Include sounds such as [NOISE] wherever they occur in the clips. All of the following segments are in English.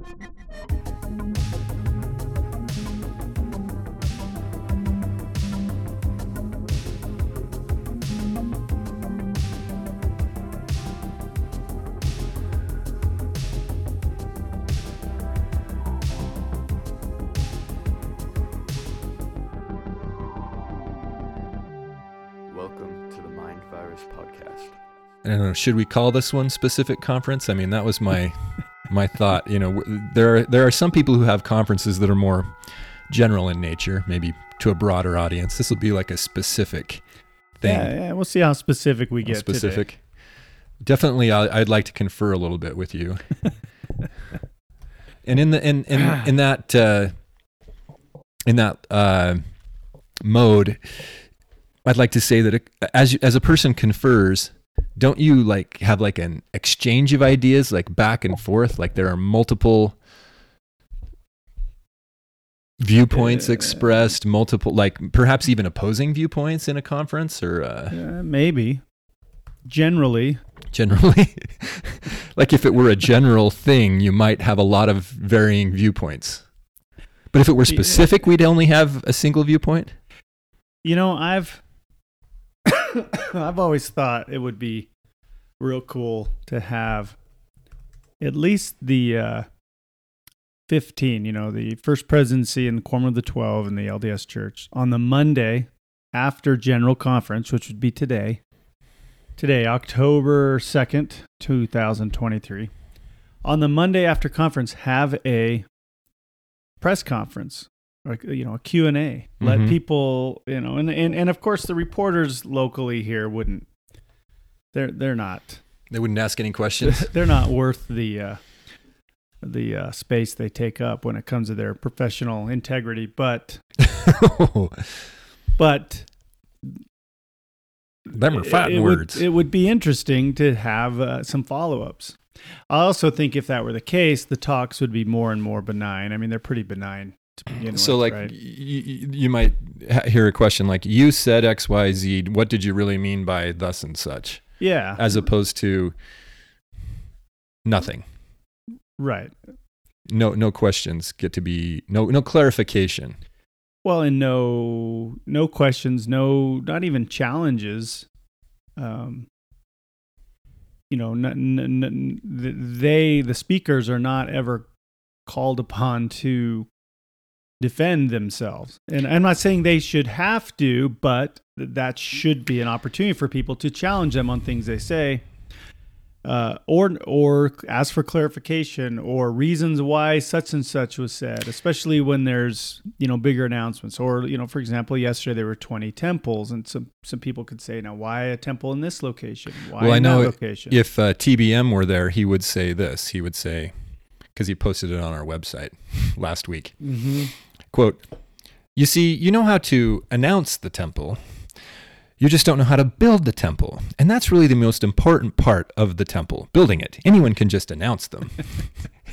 Welcome to I don't know. Should we call this one specific conference? I mean, that was my my thought. You know, there are, there are some people who have conferences that are more general in nature, maybe to a broader audience. This will be like a specific thing. Yeah, yeah, we'll see how specific we a get. specific. Definitely, I, I'd like to confer a little bit with you. [LAUGHS] and in the in in in that uh, in that uh, mode, I'd like to say that as you- as a person confers, don't you like have like an exchange of ideas, like back and forth, like there are multiple viewpoints Uh, expressed, multiple like perhaps even opposing viewpoints in a conference, or uh, Uh, maybe. Generally, generally. [LAUGHS] Like if it were a general thing you might have a lot of varying viewpoints. But if it were specific we'd only have a single viewpoint? You know, I've [COUGHS] I've always thought it would be real cool to have at least the uh, 15, you know, the first presidency and the quorum of the 12 in the LDS church on the Monday after general conference, which would be today. Today, October 2nd, 2023. On the Monday after conference, have a press conference like you know a q&a let Mhm. people you know and, and and of course the reporters locally here wouldn't they're they're not they wouldn't ask any questions [LAUGHS] they're not worth the uh the uh, space they take up when it comes to their professional integrity but [LAUGHS] but them are it- fat it words Would, it would be interesting to have uh, some follow-ups. I also think if that were the case, the talks would be more and more benign. I mean, they're pretty benign to begin so with, like right? y- y- you might hear a question like you said xyz what did you really mean by thus and such yeah, as opposed to nothing right. no no questions get to be no no clarification Well, and no, no questions, no, not even challenges. Um, you know, n- n- n- they, the speakers, are not ever called upon to defend themselves. And I'm not saying they should have to, but that should be an opportunity for people to challenge them on things they say. Uh, or or ask for clarification or reasons why such and such was said, especially when there's you know bigger announcements. Or you know, for example, yesterday there were 20 temples, and some some people could say, now why a temple in this location? Why Well, I know that location? if uh, TBM were there, he would say this. He would say, because he posted it on our website [LAUGHS] last week. hmm Quote, You see, you know how to announce the temple. You just don't know how to build the temple. And that's really the most important part of the temple building it. Anyone can just announce them.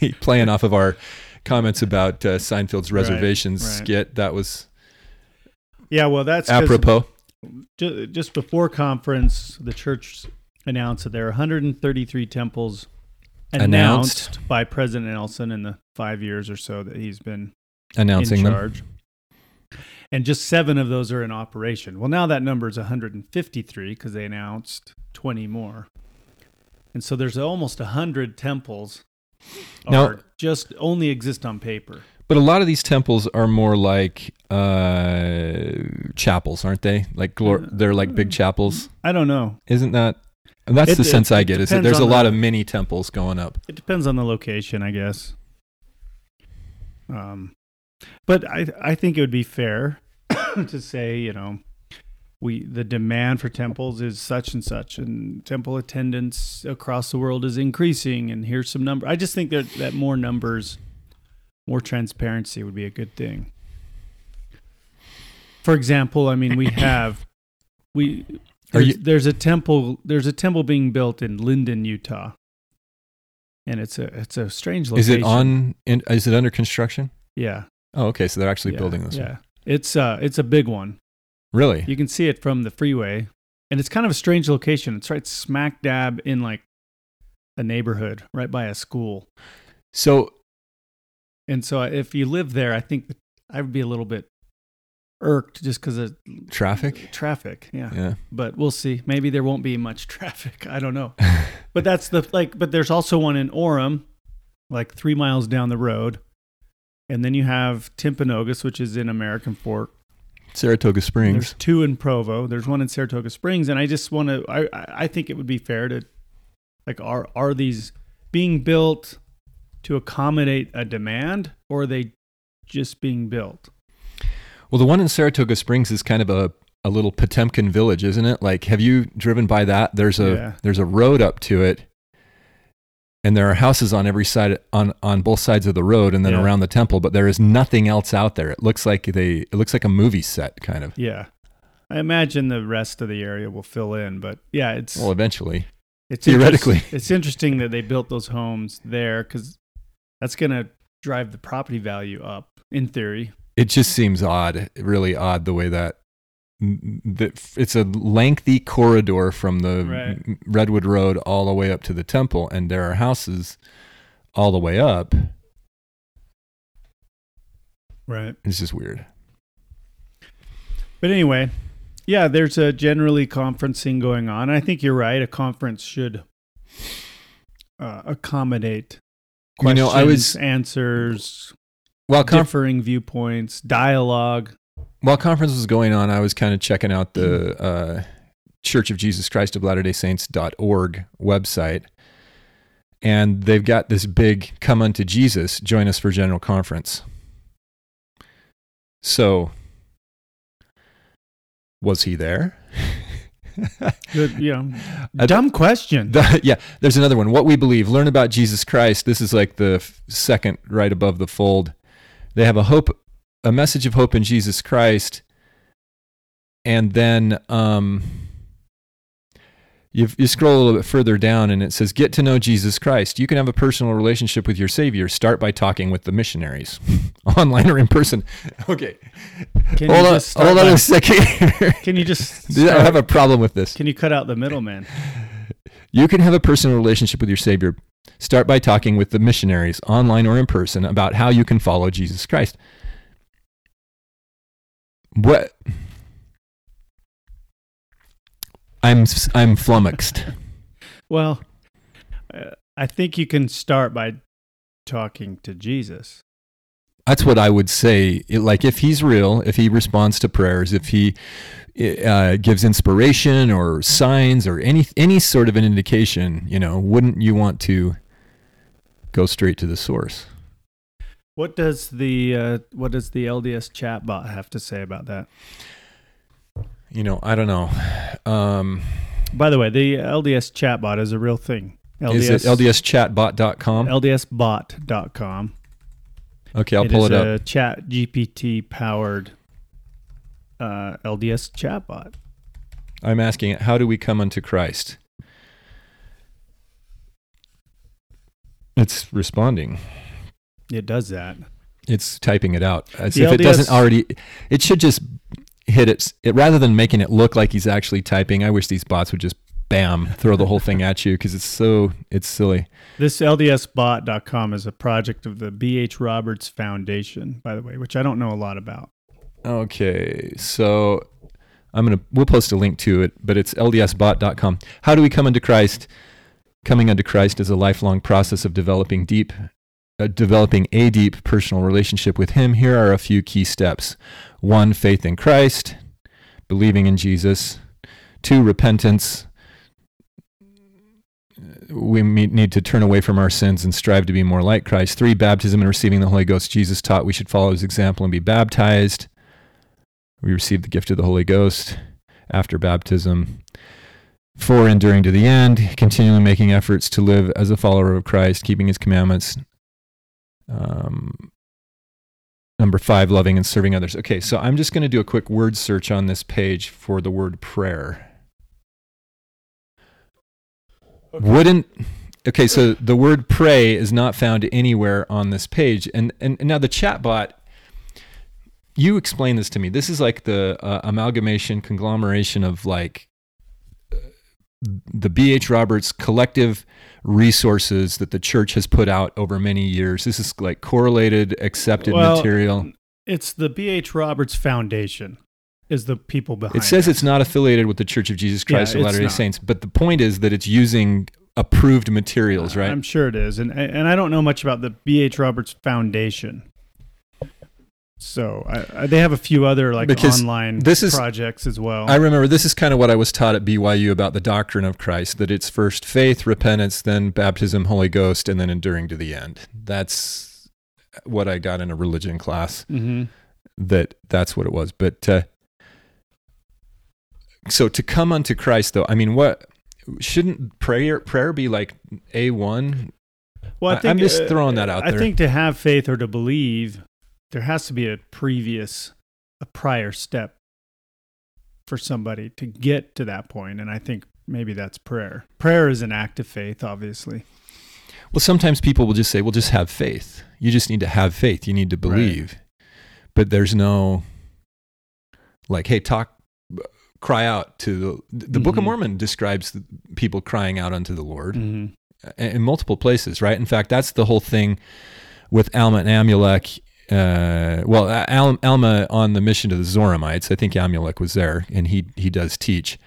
[LAUGHS] playing off of our comments about uh, Seinfeld's reservations right. skit. That was Yeah, well, that's apropos. just before conference, the church announced that there are 133 temples Announced. announced, by President Nelson in the five years or so that he's been Announcing in them. And just seven of those are in operation. Well, now that number is 153 because they announced 20 more. And so there's almost 100 temples Now- just only exist on paper. But a lot of these temples are more like uh, chapels, aren't they? Like glor- they're like big chapels. I don't know. Isn't that? And that's It- the it- sense I get. Is that there's a lot the- of mini temples going up. It depends on the location, I guess. Um, but I I think it would be fair [COUGHS] to say, you know, we the demand for temples is such and such, and temple attendance across the world is increasing, and here's some number. I just think that that more numbers, more transparency would be a good thing. For example, I mean, we [COUGHS] have we there's, you- there's a temple there's a temple being built in Lindon, Utah. And it's a it's a strange location Is it on? In, is it under construction? Yeah. Oh, okay. So they're actually yeah, building this Yeah. one. It's uh it's a big one. Really? You can see it from the freeway. And it's kind of a strange location. It's right smack dab in like a neighborhood, right by a school. So And so if you live there, I think I would be a little bit irked just because of traffic. traffic. Yeah. Yeah. But we'll see. Maybe there won't be much [LAUGHS] traffic. I don't know. [LAUGHS] but that's the like. But there's also one in Orem, like three miles down the road, and then you have Timpanogos, which is in American Fork. Saratoga Springs. There's two in Provo. There's one in Saratoga Springs, and I just want to. I I think it would be fair to, like, are are these being built to accommodate a demand, or are they just being built? Well, the one in Saratoga Springs is kind of a, a little Potemkin village, isn't it? Like, have you driven by that? There's a Yeah. there's a road up to it, and there are houses on every side on on both sides of the road, and then Yeah. around the temple. But there is nothing else out there. It looks like they it looks like a movie set, kind of. Yeah, I imagine the rest of the area will fill in, but yeah, it's Well, eventually, it's theoretically. interest- [LAUGHS] it's interesting that they built those homes there because that's gonna drive the property value up in theory. it just seems odd, really odd, the way that. That it's a lengthy corridor from the Right. Redwood Road all the way up to the temple, and there are houses all the way up. Right. It's just weird. But anyway, yeah, there's a generally conferencing going on. I think you're right. A conference should uh, accommodate You questions, know, I was answers, while conf- differing viewpoints, dialogue. While conference was going on, I was kind of checking out the uh, Church of Jesus Christ of Latter Day Saints.org website, and they've got this big "Come unto Jesus, join us for general conference." So, was he there? [LAUGHS] Good, I- dumb question. The- [LAUGHS] yeah, there's another one. What we believe. Learn about Jesus Christ. This is like the f- second right above the fold. They have a hope, a message of hope in Jesus Christ, and then um, you you scroll a little bit further down, and it says, "Get to know Jesus Christ. You can have a personal relationship with your Savior. Start by talking with the missionaries, [LAUGHS] online or in person." [LAUGHS] Okay, Can hold you on, hold on by- a second. [LAUGHS] Can you just I have a problem with this. Can you cut out the middleman? You can have a personal relationship with your Savior. Start by talking with the missionaries, online or in person, about how you can follow Jesus Christ. What? I'm I'm flummoxed. Well, uh, I think you can start by talking to Jesus. That's what I would say. It- like if he's real, if he responds to prayers, if he uh, gives inspiration or signs or any any sort of an indication, you know, wouldn't you want to go straight to the source? What does the uh, what does the LDS chatbot have to say about that? You know, I don't know. Um, By the way, the LDS chatbot is a real thing. LDS, is it ldschatbot.com? LDSbot.com. Okay, I'll It pull it up. a chat GPT powered uh, LDS chatbot. I'm asking it, how do we come unto Christ? It's responding. It does that. It's typing it out. As The if it doesn't already, it should just hit it, it. Rather than making it look like he's actually typing, I wish these bots would just bam, throw the whole thing at you because it's so, it's silly. This LDSbot.com is a project of the B.H. Roberts Foundation, by the way, which I don't know a lot about. Okay, so I'm gonna we'll post a link to it, but it's ldsbot.com. How do we come unto Christ? Coming unto Christ is a lifelong process of developing deep, uh, Uh, developing a deep personal relationship with Him. Here are a few key steps: one, faith in Christ, believing in Jesus; two, repentance. We need to turn away from our sins and strive to be more like Christ. Three, baptism and receiving the Holy Ghost. Jesus taught we should follow His example and be baptized. We receive the gift of the Holy Ghost after baptism. Four, enduring to the end, continually making efforts to live as a follower of Christ, keeping his commandments. Um, number five, loving and serving others. Okay, so I'm just going to do a quick word search on this page for the word prayer. Wouldn't okay? So the word pray is not found anywhere on this page, and and, and now the chatbot you explain this to me. This is like the uh, amalgamation, conglomeration of like the B.H. Roberts collective resources that the church has put out over many years. This is like correlated, accepted Well, material. It's the B.H. Roberts Foundation is the people behind It says it's not affiliated with the Church of Jesus Yeah, Christ of Latter day not. Saints, but the point is that it's using approved materials, right? I'm sure it is, and and I don't know much about the B.H. Roberts Foundation. So I, I, they have a few other like Because online this is- projects as well. I remember this is kind of what I was taught at BYU about the doctrine of Christ that it's first faith, repentance, then baptism, Holy Ghost, and then enduring to the end. That's what I got in a religion class. hmm that that's what it was. But uh, so to come unto Christ, though, I mean, what shouldn't prayer prayer be like a one? Well, I think I'm just uh, throwing that out I there. I think to have faith or to believe, there has to be a previous, a prior step for somebody to get to that point, and I think maybe that's prayer. Prayer is an act of faith, obviously. Well, sometimes people will just say, "Well, just have faith. You just need to have faith. You need to believe." But there's no like, "Hey, talk." Cry out to the the Book of Mhm. Mormon describes people crying out unto the Lord. hmm in multiple places, right? In fact, that's the whole thing with Alma and Amulek. Uh, well, Al- Alma on the mission to the Zoramites, I think Amulek was there, and he he does teach.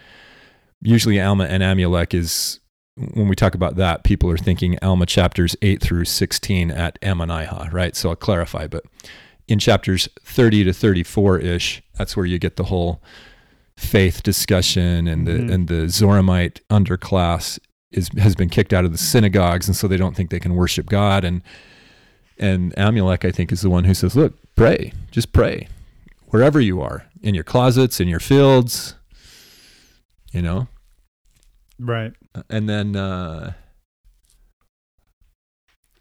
Usually, Alma and Amulek is when we talk about that, people are thinking Alma chapters eight through sixteen at Ammonihah, right? So I'll clarify, but in chapters thirty to thirty-four ish, that's where you get the whole faith discussion and the Mhm. and the Zoramite underclass is has been kicked out of the synagogues, and so they don't think they can worship God. And and Amulek, I think, is the one who says, "Look, pray, just pray, wherever you are, in your closets, in your fields, you know." Right. And then uh,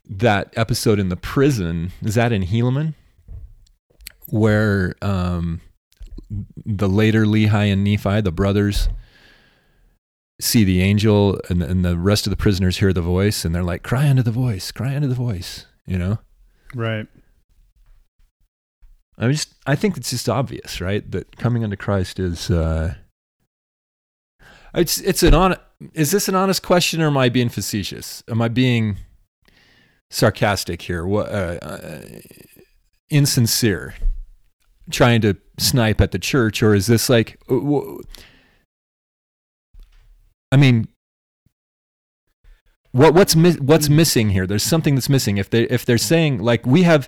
that episode in the prison is that in Helaman, where um, the later Lehi and Nephi, the brothers, see the angel, and, and the rest of the prisoners hear the voice, and they're like, "Cry unto the voice, cry unto the voice," you know. Right. I just, I think it's just obvious, right? That coming unto Christ is, uh, it's, it's an on. Is this an honest question, or am I being facetious? Am I being sarcastic here? What, uh, uh, insincere, trying to snipe at the church, or is this like? I mean, what what's mi- what's missing here? There's something that's missing. If they if they're saying like we have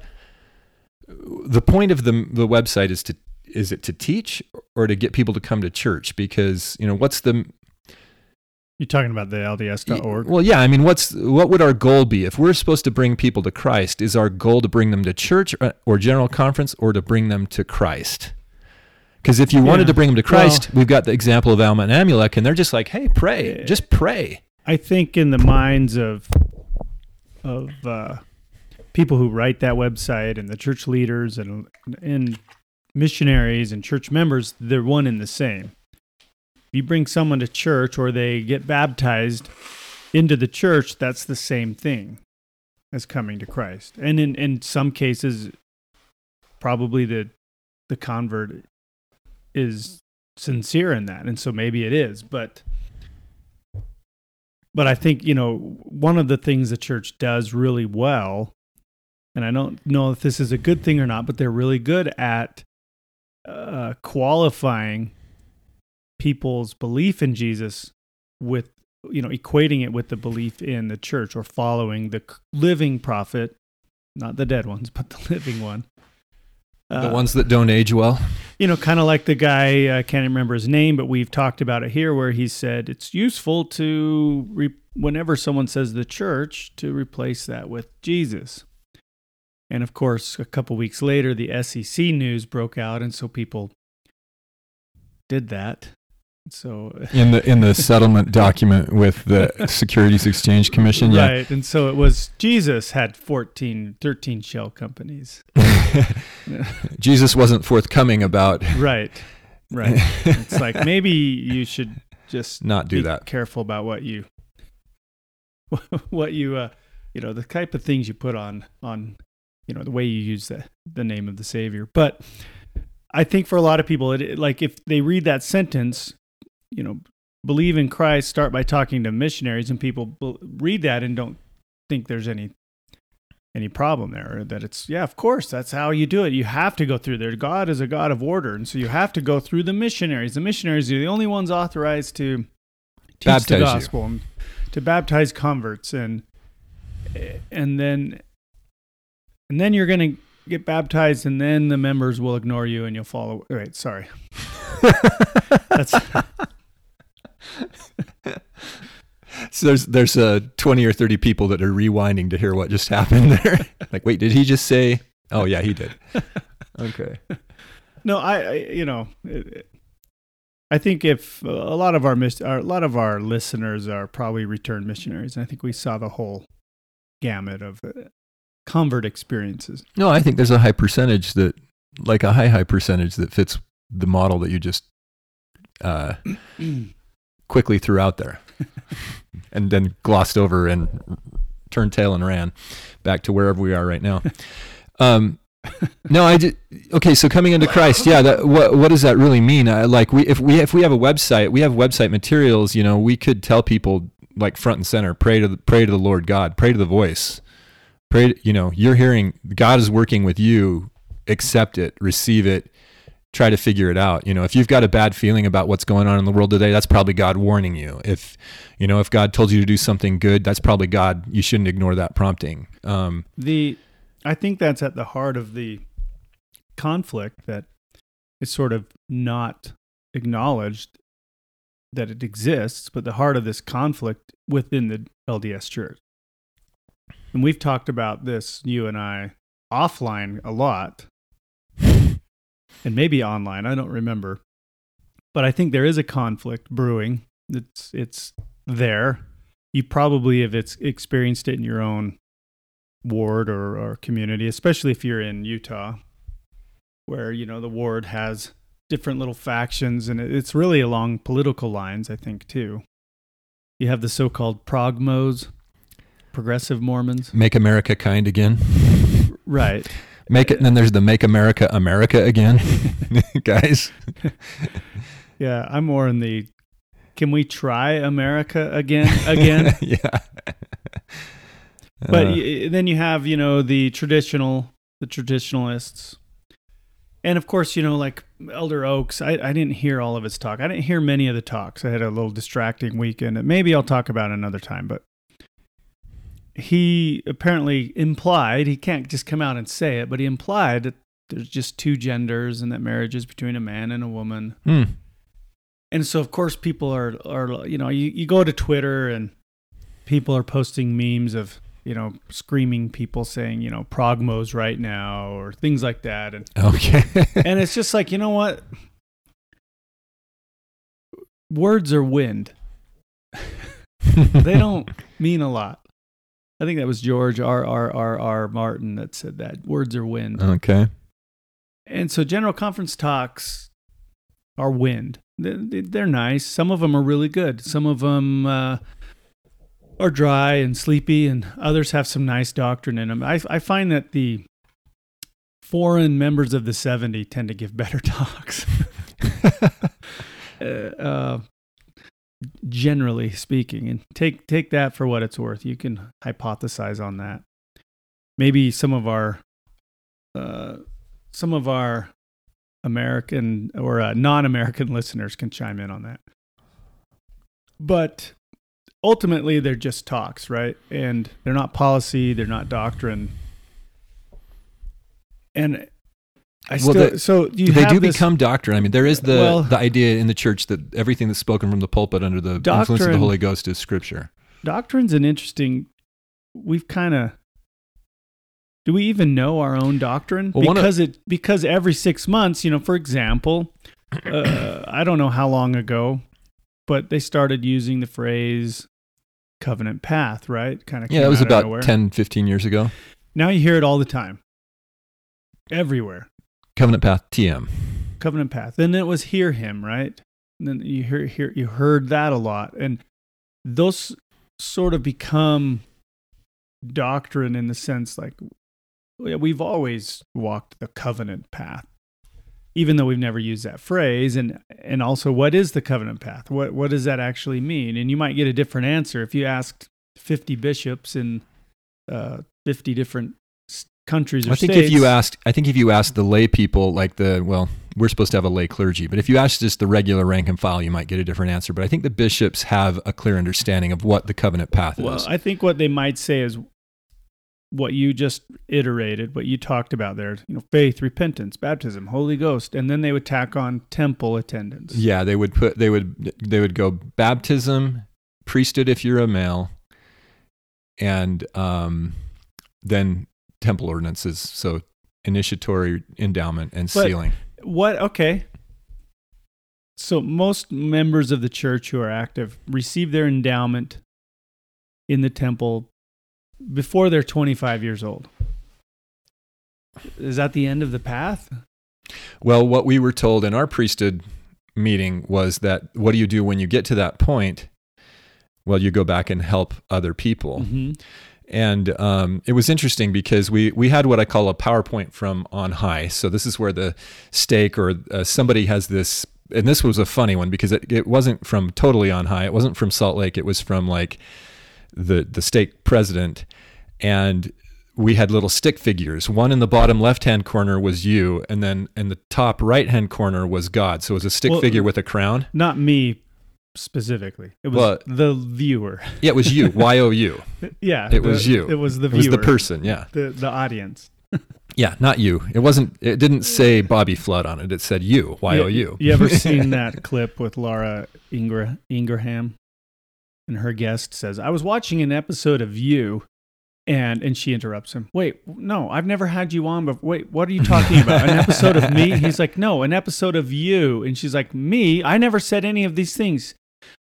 the point of the the website is to is it to teach or to get people to come to church because you know what's the You're talking about the LDS.org. well yeah i mean what's what would our goal be if we're supposed to bring people to christ is our goal to bring them to church or, or general conference or to bring them to christ because if you wanted Yeah. to bring them to Well- christ we've got the example of alma and amulek and they're just like hey pray Yeah. just pray I think in the minds of of uh, people who write that website and the church leaders and and missionaries and church members, they're one and the same. If you bring someone to church or they get baptized into the church, that's the same thing as coming to Christ. And in, in some cases, probably the the convert is sincere in that, and so maybe it is, but but I think you know one of the things the church does really well, and I don't know if this is a good thing or not, but they're really good at uh, qualifying people's belief in Jesus with you know equating it with the belief in the church or following the living prophet, not the dead ones, [LAUGHS] but the living one. The Uh, ones that don't age well you know, kind of like the guy, I can't remember his name, but we've talked about it here where he said it's useful to, re- whenever someone says the church, to replace that with Jesus. And of course, a couple weeks later, the SEC news broke out, and so people did that. So, [LAUGHS] in the in the settlement document with the securities exchange commission right. And so it was Jesus had 14, 13 shell companies. [LAUGHS] jesus wasn't forthcoming about [LAUGHS] Right. Right. it's like maybe you should just not do be that Careful about what you, what you, uh, you know, the type of things you put on on, you know, the way you use the the name of the Savior. But I think for a lot of people, it, it like if they read that sentence, you know, believe in Christ start by talking to missionaries, and people read that and don't think there's any any problem there. Or that it's yeah, of course that's how you do it. You have to go through there. God is a God of order, and so you have to go through the missionaries. The missionaries are the only ones authorized to teach Baptize the you. gospel, and to baptize converts, and and then and then you're gonna get baptized, and then the members will ignore you, and you'll follow. Wait, sorry. [LAUGHS] That's [LAUGHS] So there's there's uh, 20 or 30 people that are rewinding to hear what just happened [LAUGHS] there. like, wait, did he just say? Oh yeah, he did. [LAUGHS] Okay. no, I, I you know, it, it- I think if uh, a lot of our, mis- our a lot of our listeners are probably returned missionaries, and I think we saw the whole gamut of uh, convert experiences. No, I think there's a high percentage that, like a high high percentage that fits the model that you just uh, [CLEARS THROAT] quickly threw out there, [LAUGHS] and then glossed over and turned tail and ran back to wherever we are right now. [LAUGHS] Um, no, I did. Okay, so coming into Christ, yeah. That, what what does that really mean? Uh, like we if we if we have a website, we have website materials. You know, we could tell people like front and center, pray to the, pray to the Lord God, pray to the voice, pray. To, you know, you're hearing God is working with you. Accept it, receive it, try to figure it out. You know, if you've got a bad feeling about what's going on in the world today, that's probably God warning you. If you know, if God told you to do something good, that's probably God. You shouldn't ignore that prompting. Um, The I think that's at the heart of the conflict that is sort of not acknowledged that it exists, but the heart of this conflict within the LDS church. And we've talked about this, you and I, offline a lot, and maybe online. I don't remember. But I think there is a conflict brewing. It's it's there. You probably have it's experienced it in your own ward or, or community, especially if you're in Utah, where you know the ward has different little factions, and it's really along political lines, I think, too. You have the so-called progmos, progressive Mormons, make America kind again. right? Make it, and then there's the Make America America again, [LAUGHS] [LAUGHS] guys. [LAUGHS] Yeah, I'm more in the. Can we try America again? Again, yeah. but Uh, y- then you have you know the traditional the traditionalists and of course you know like elder oaks I, I didn't hear all of his talk i didn't hear many of the talks i had a little distracting weekend that maybe i'll talk about it another time but he apparently implied he can't just come out and say it but he implied that there's just two genders and that marriage is between a man and a woman. Hmm. and so of course people are are you know you, you go to twitter and people are posting memes of you know screaming people saying you know progmos right now or things like that. And Okay. [LAUGHS] and it's just like you know what? Words are wind. [LAUGHS] They don't mean a lot i think that was george r r r r martin that said that words are wind okay. and so general conference talks are wind. They- They're nice. Some of them are really good. Some of them uh, are dry and sleepy, and others have some nice doctrine in them. I, I find that the foreign members of the 70 tend to give better [LAUGHS] talks. [LAUGHS] uh, uh, generally speaking, and take take that for what it's worth. You can hypothesize on that. Maybe some of our uh, some of our American or uh, non-American [LAUGHS] listeners can chime in on that. But ultimately, they're just talks, right? And they're not policy, they're not doctrine. And I Well, still they- so you they do this- become doctrine. I mean, there is the Well- the idea in the church that everything that's spoken from the pulpit under the influence of the Holy Ghost is scripture. doctrine's an interesting. We've kind of. Do we even know our own doctrine? Well, one of- because it because every six months, you know, for example, uh, I don't know how long ago, but they started using the phrase covenant path, right? Kind of Yeah, that was about 10, 15 years ago. Now you hear it all the time, everywhere. Covenant Path TM. covenant path. Then it was hear him, right? And then you hear, hear you heard that a lot, and those sort of become doctrine in the sense like we've always walked the covenant path. even though we've never used that phrase and and also what is the covenant path what what does that actually mean and you might get a different answer if you asked 50 bishops in uh, 50 different countries I think states if you asked, I think if you asked the lay people, like the well, we're supposed to have a lay clergy, but if you asked just the regular rank and file, you might get a different answer. But I think the bishops have a clear understanding of what the covenant path well is. Well, I think what they might say is what you just iterated what you talked about there you know faith repentance baptism holy ghost and then they would tack on temple attendance yeah, they would put they would they would go baptism, priesthood if you're a male, and um, then temple ordinances. So initiatory endowment and But- sealing. What? Okay. So most members of the church who are active receive their endowment in the temple before they're 25 years old. Is that the end of the path? Well, what we were told in our priesthood meeting was that what do you do when you get to that point? Well, you go back and help other people. Mm-hmm. And um, it was interesting because we, we had what I call a PowerPoint from on high. So this is where the stake or uh, somebody has this, and this was a funny one because it, it wasn't from totally on high. It wasn't from Salt Lake. It was from like the, the stake president. And we had little stick figures. One in the bottom left hand corner was you, and then in the top right hand corner was God. So it was a stick Well- figure with a crown. Not me specifically. It was Well- the viewer. Yeah, it was you, [LAUGHS] Y O U. yeah, It the- was you. It was the viewer. It was the person. Yeah. The the audience. [LAUGHS] Yeah, not you. It wasn't. It didn't say Bobby Flood on it. It said you. Y O U. You ever [LAUGHS] seen that clip with Laura Ingra- Ingraham? And her guest says, I was watching an episode of You. And, and she interrupts him. Wait, no, I've never had you on before. Wait, what are you talking about? An episode of me? He's like, no, an episode of you. And she's like, me? I never said any of these things.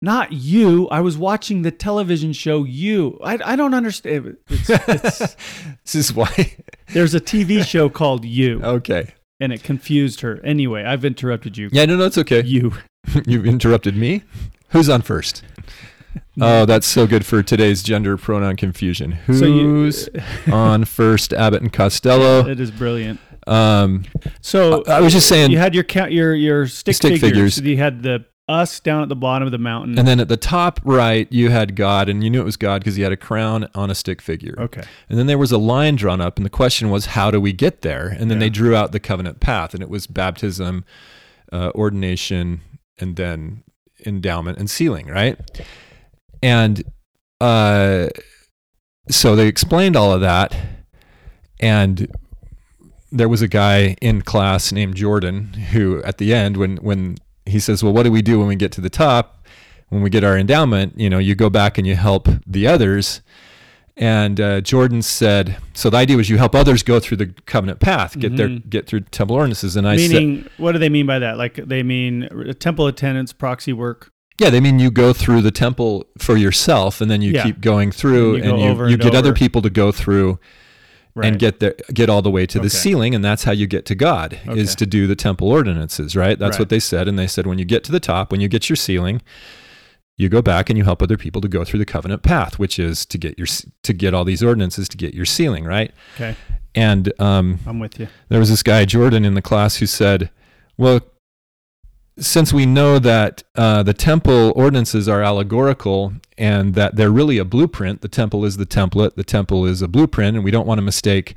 Not you. I was watching the television show You. I, I don't understand. It's, it's, [LAUGHS] this is why. [LAUGHS] there's a TV show called You, Okay. and it confused her. Anyway, I've interrupted you. Yeah. No. No. It's okay. You. [LAUGHS] You've interrupted me. Who's on first? Oh, that's so good for today's gender pronoun confusion. So you- Who's on first? Abbott and Costello. It is brilliant. Um, So I was just saying. you had your count, your your stick, Stick figures. figures. You had the us down at the bottom of the mountain. And then at the top right, you had God, and you knew it was God because he had a crown on a stick figure. okay, And then there was a line drawn up, and the question was, how do we get there? And then Yeah. they drew out the covenant path, and it was baptism, uh, ordination, and then endowment and sealing, right? And uh, so they explained all of that, and there was a guy in class named Jordan who, at the end, when when he says, "Well, what do we do when we get to the top? When we get our endowment, you know, you go back and you help the others." And uh, Jordan said, "So the idea was you help others go through the covenant path, get their Mhm. get through temple ordinances." And I said, meaning what do they mean by that? Like they mean temple attendance, proxy work. "Yeah, they mean you go through the temple for yourself, and then you Yeah. keep going through, You and you over you and get other people to go through." Right. and get there, get all the way to the Okay. sealing, and that's how you get to God is to do the temple ordinances, right? That's Right. what they said, and they said when you get to the top, when you get your sealing, you go back and you help other people to go through the covenant path, which is to get your to get all these ordinances to get your sealing right? okay, And um, I'm with you. there was this guy Jordan in the class who said, "Well, since we know that uh, the temple ordinances are allegorical and that they're really a blueprint, the temple is the template, the temple is a blueprint, and we don't want to mistake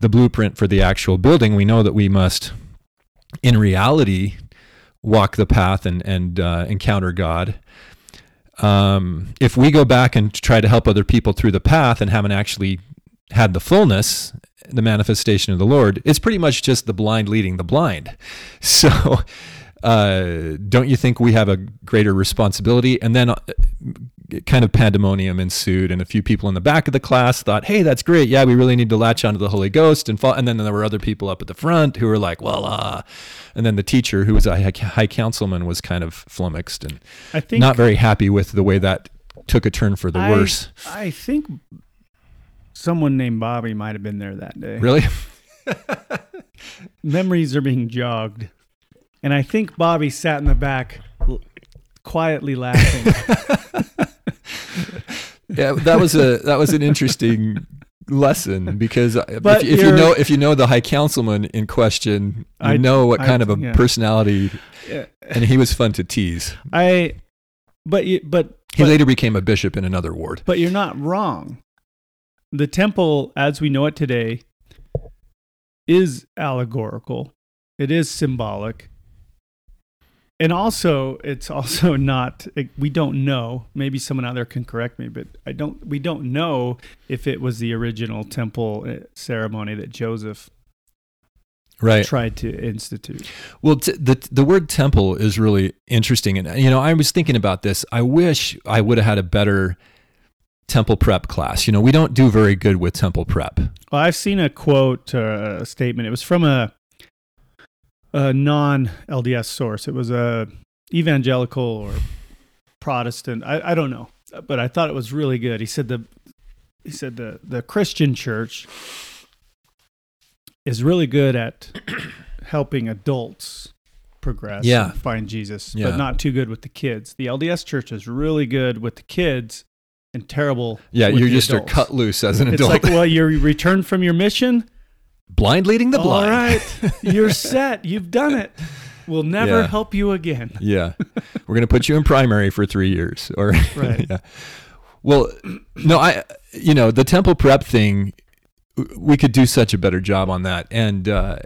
the blueprint for the actual building. We know that we must, in reality, walk the path and and uh, encounter God." Um, if we go back and try to help other people through the path and haven't actually had the fullness, the manifestation of the Lord, it's pretty much just the blind leading the blind. [LAUGHS] So, uh, don't you think we have a greater responsibility? And then, uh, kind of pandemonium ensued, and a few people in the back of the class thought, "Hey, that's great. Yeah, we really need to latch onto the Holy Ghost." And fall, and then there were other people up at the front who were like, "Well, uh," and then the teacher, who was a high, high councilman, was kind of flummoxed and I think not very happy with the way that took a turn for the I, worse. I think someone named Bobby might have been there that day. Really? [LAUGHS] Memories are being jogged, and I think Bobby sat in the back, quietly laughing. [LAUGHS] yeah, that was a that was an interesting lesson because uh, if, if you know if you know the high councilman in question, you I- know what I- kind of a yeah. personality, and he was fun to tease. I, but you, but He but, later became a bishop in another ward. but you're not wrong. The temple, as we know it today, is allegorical. It is symbolic. And also, it's also [LAUGHS] not. We don't know. Maybe someone out there can correct me, but I don't. We don't know if it was the original temple uh, ceremony that Joseph Right. tried to institute. Well, t- the the word temple is really interesting, and you know, I was thinking about this. I wish I would have had a better temple prep class. You know, we don't do very good with temple prep. Well, I've seen a quote, uh, a statement. It was from a a non LDS source. It was a evangelical or Protestant. I, I don't know, but I thought it was really good. He said the he said the the Christian church is really good at [CLEARS THROAT] helping adults progress Yeah. and find Jesus, Yeah. but not too good with the kids. The LDS church is really good with the kids and terrible. Yeah, with you the just are adults. cut loose as an adult. It's like, well, you [LAUGHS] returned from your mission. Blind leading the blind. All right, [LAUGHS] you're set. You've done it. We'll never Yeah. help you again. yeah, we're gonna put you in primary for three years, or [LAUGHS] Right. yeah. Well, no, I, you know, the temple prep thing, we could do such a better job on that, and. uh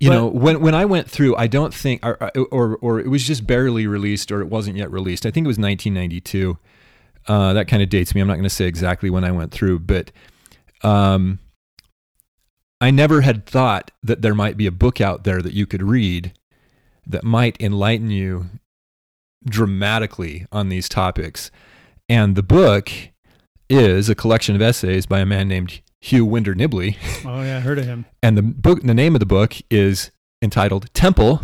you But- know, when when I went through, I don't think, or, or or it was just barely released, or it wasn't yet released. I think it was 1992. Uh, that kind of dates me. I'm not going to say exactly when I went through, but um, I never had thought that there might be a book out there that you could read that might enlighten you dramatically on these topics. And the book is a collection of essays by a man named Hugh Winder Nibley. Oh yeah, I heard of him. And the book, the name of the book is entitled Temple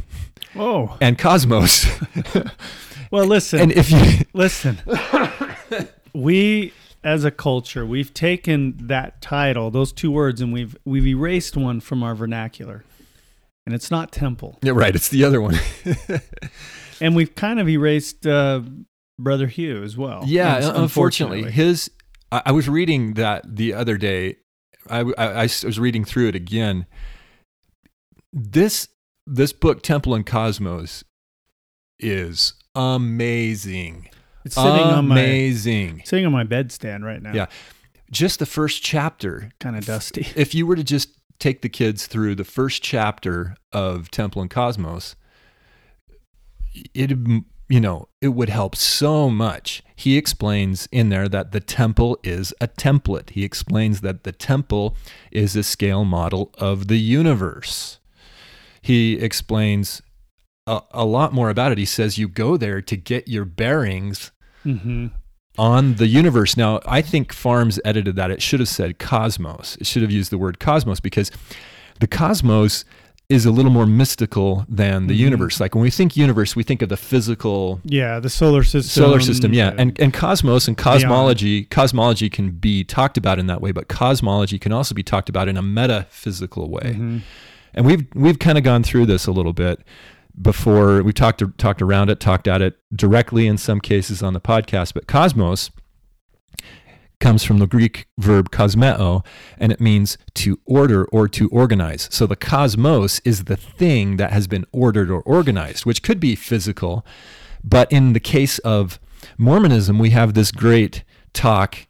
Oh and Cosmos. [LAUGHS] well, listen, and if you, listen. [LAUGHS] we as a culture, we've taken that title, those two words, and we've we've erased one from our vernacular, and it's not temple. yeah, right, it's the other one. [LAUGHS] And we've kind of erased uh, Brother Hugh as well. yeah, un- unfortunately, his. I, I was reading that the other day. I, I, I was reading through it again. This this book, Temple and Cosmos, is amazing. It's sitting on my amazing. sitting on my bedstand right now. Yeah. Just the first chapter. kind of dusty. [LAUGHS] If you were to just take the kids through the first chapter of Temple and Cosmos, it you know it would help so much. He explains in there that the temple is a template. He explains that the temple is a scale model of the universe. He explains a, a lot more about it. He says you go there to get your bearings hmm on the universe. Now, I think FARMS edited that. It should have said cosmos. It should have used the word cosmos because the cosmos is a little more mystical than the Mhm. universe. Like when we think universe, we think of the physical Yeah, the solar system. solar system, yeah. And and cosmos and cosmology, cosmology can be talked about in that way, but cosmology can also be talked about in a metaphysical way mhm. and we've we've kind of gone through this a little bit before we talked talked around it talked at it directly in some cases on the podcast but cosmos comes from the greek verb kosmeo and it means to order or to organize so the cosmos is the thing that has been ordered or organized which could be physical but in the case of mormonism we have this great talk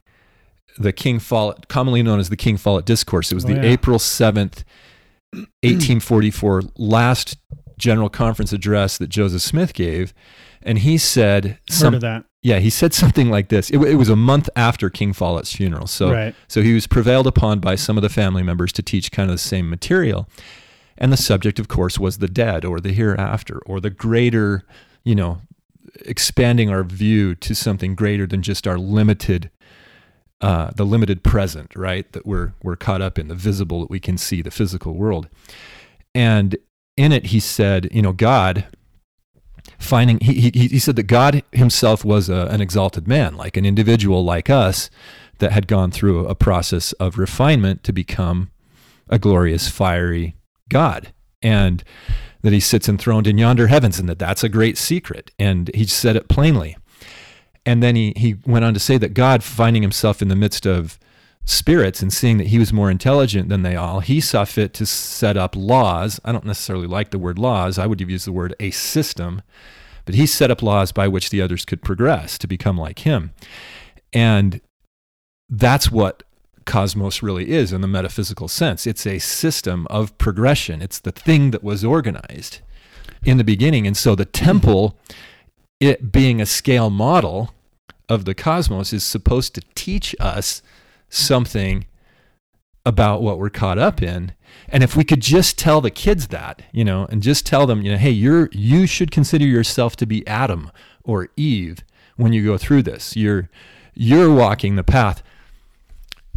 the king follett commonly known as the king follett discourse it was Oh, the yeah. april 7th 1844 last general conference address that Joseph Smith gave, and he said, some, Heard of that? yeah, he said [LAUGHS] something like this. It, it was a month after King Follett's funeral, so right. so he was prevailed upon by some of the family members to teach kind of the same material, and the subject, of course, was the dead or the hereafter or the greater, you know, expanding our view to something greater than just our limited uh, the limited present, right? That we're we're caught up in the visible that we can see, the physical world. And in it, he said, you know, God finding he he, he said that God Himself was a, an exalted man, like an individual like us, that had gone through a process of refinement to become a glorious, fiery God, and that He sits enthroned in yonder heavens, and that that's a great secret. And He said it plainly. And then he, he went on to say that God, finding himself in the midst of spirits and seeing that he was more intelligent than they all, he saw fit to set up laws. I don't necessarily like the word laws. I would use the word a system, but he set up laws by which the others could progress to become like him. And that's what cosmos really is in the metaphysical sense. It's a system of progression. It's the thing that was organized in the beginning. And so the mm-hmm. temple, it being a scale model of the cosmos, is supposed to teach us something about what we're caught up in. And if we could just tell the kids that, you know, and just tell them, you know, hey, you're you should consider yourself to be Adam or Eve when you go through this. You're you're walking the path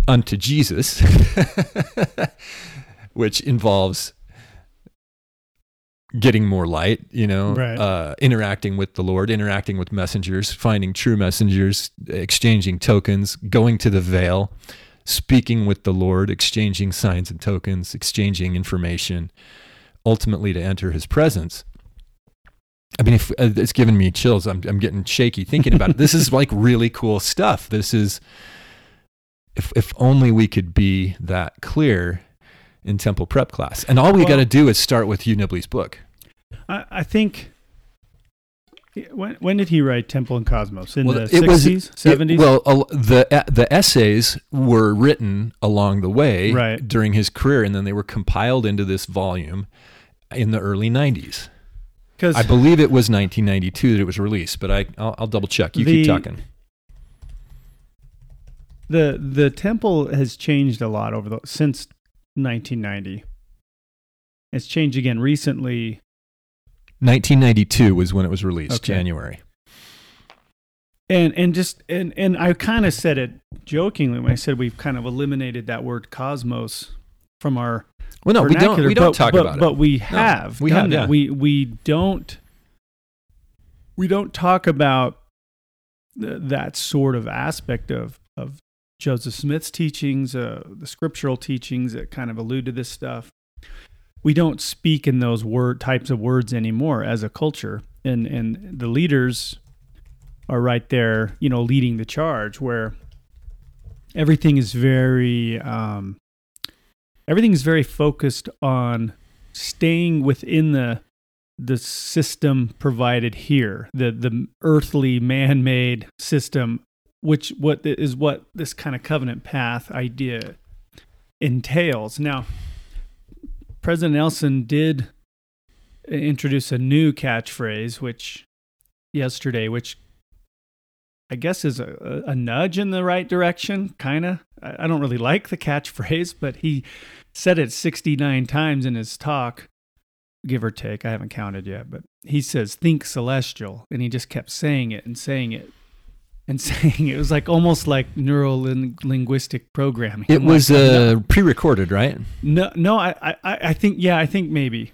unto Jesus, [LAUGHS] which involves getting more light, you know, Right. uh, interacting with the Lord, interacting with messengers, finding true messengers, exchanging tokens, going to the veil, speaking with the Lord, exchanging signs and tokens, exchanging information, ultimately to enter his presence. I mean, if, uh, it's given me chills. I'm, I'm getting shaky thinking about it. This is like [LAUGHS] really cool stuff. This is, if, if only we could be that clear in temple prep class. And all we Well- got to do is start with Hugh Nibley's book. I, I think. When when did he write Temple and Cosmos? In Well, the sixties, seventies. well, a- the the essays were written along the way Right. during his career, and then they were compiled into this volume in the early '90s. because I believe it was 1992 that it was released, but I I'll, I'll double check. You The- keep talking. the the temple has changed a lot over the since 1990. It's changed again recently. 1992 was when it was released, Okay. January. And and just and and I kind of said it jokingly when I said we've kind of eliminated that word cosmos from our Well, no, we don't. We don't but, talk but, about but it. we have we have, yeah. We we don't we don't talk about th- that sort of aspect of of Joseph Smith's teachings, uh, the scriptural teachings that kind of allude to this stuff. We don't speak in those word types of words anymore as a culture, and and the leaders are right there, you know, leading the charge where everything is very um, everything is very focused on staying within the the system provided here the the earthly man-made system which what is what this kind of covenant path idea entails. Now president nelson did introduce a new catchphrase which yesterday which i guess is a, a nudge in the right direction kind of I, don't really like the catchphrase but he said it 69 times in his talk give or take. I haven't counted yet but he says think celestial and he just kept saying it and saying it and [LAUGHS] saying it. was like almost like neuro linguistic programming It I'm like, was uh, pre-recorded, right? no no I, I i think yeah i think maybe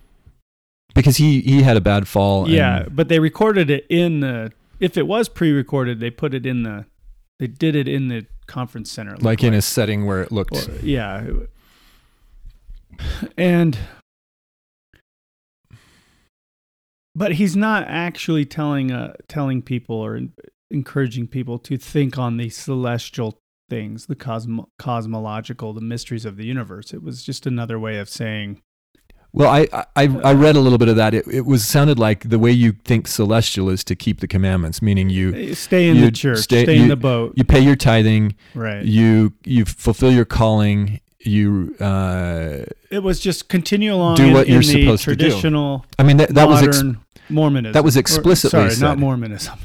Because he he had a bad fall. yeah but they recorded it in the if it was pre-recorded they put it in the they did it in the conference center it like in a setting where it looked. Or- yeah and but he's not actually telling uh telling people or encouraging people to think on the celestial things the cosmo- cosmological the mysteries of the universe it was just another way of saying Well, I, I I read a little bit of that. It, it was sounded like the way you think celestial is to keep the commandments, meaning you eh, stay in You the church stay- stay, you- in the boat you pay your tithing, right you you fulfill your calling, you. Uh, it was just continue along Do in, what you're the supposed to do. traditional I mean that that was ex- Mormonism. that was Or- explicitly sorry, said. not Mormonism.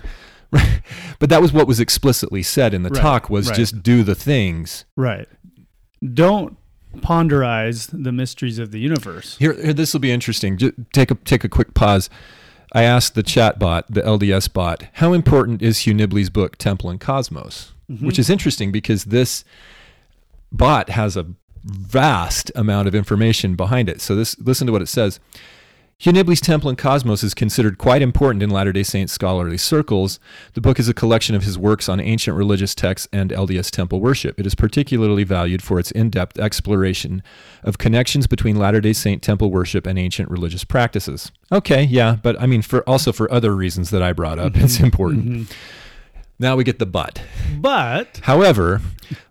[LAUGHS] but that was what was explicitly said in the Right, talk was right. just do the things. Right. Don't ponderize the mysteries of the universe. Here, here this will be interesting. Just take a take a quick pause. I asked the chat bot, the LDS bot, how important is Hugh Nibley's book Temple and Cosmos? Mhm. Which is interesting because this bot has a vast amount of information behind it. So this listen to what it says. Hugh Nibley's Temple and Cosmos is considered quite important in Latter day Saint scholarly circles. The book is a collection of his works on ancient religious texts and LDS temple worship. It is particularly valued for its in depth exploration of connections between Latter day Saint temple worship and ancient religious practices. Okay, yeah, but I mean, for also for other reasons that I brought up, it's mm-hmm. important. Mm-hmm. Now we get the but. But However,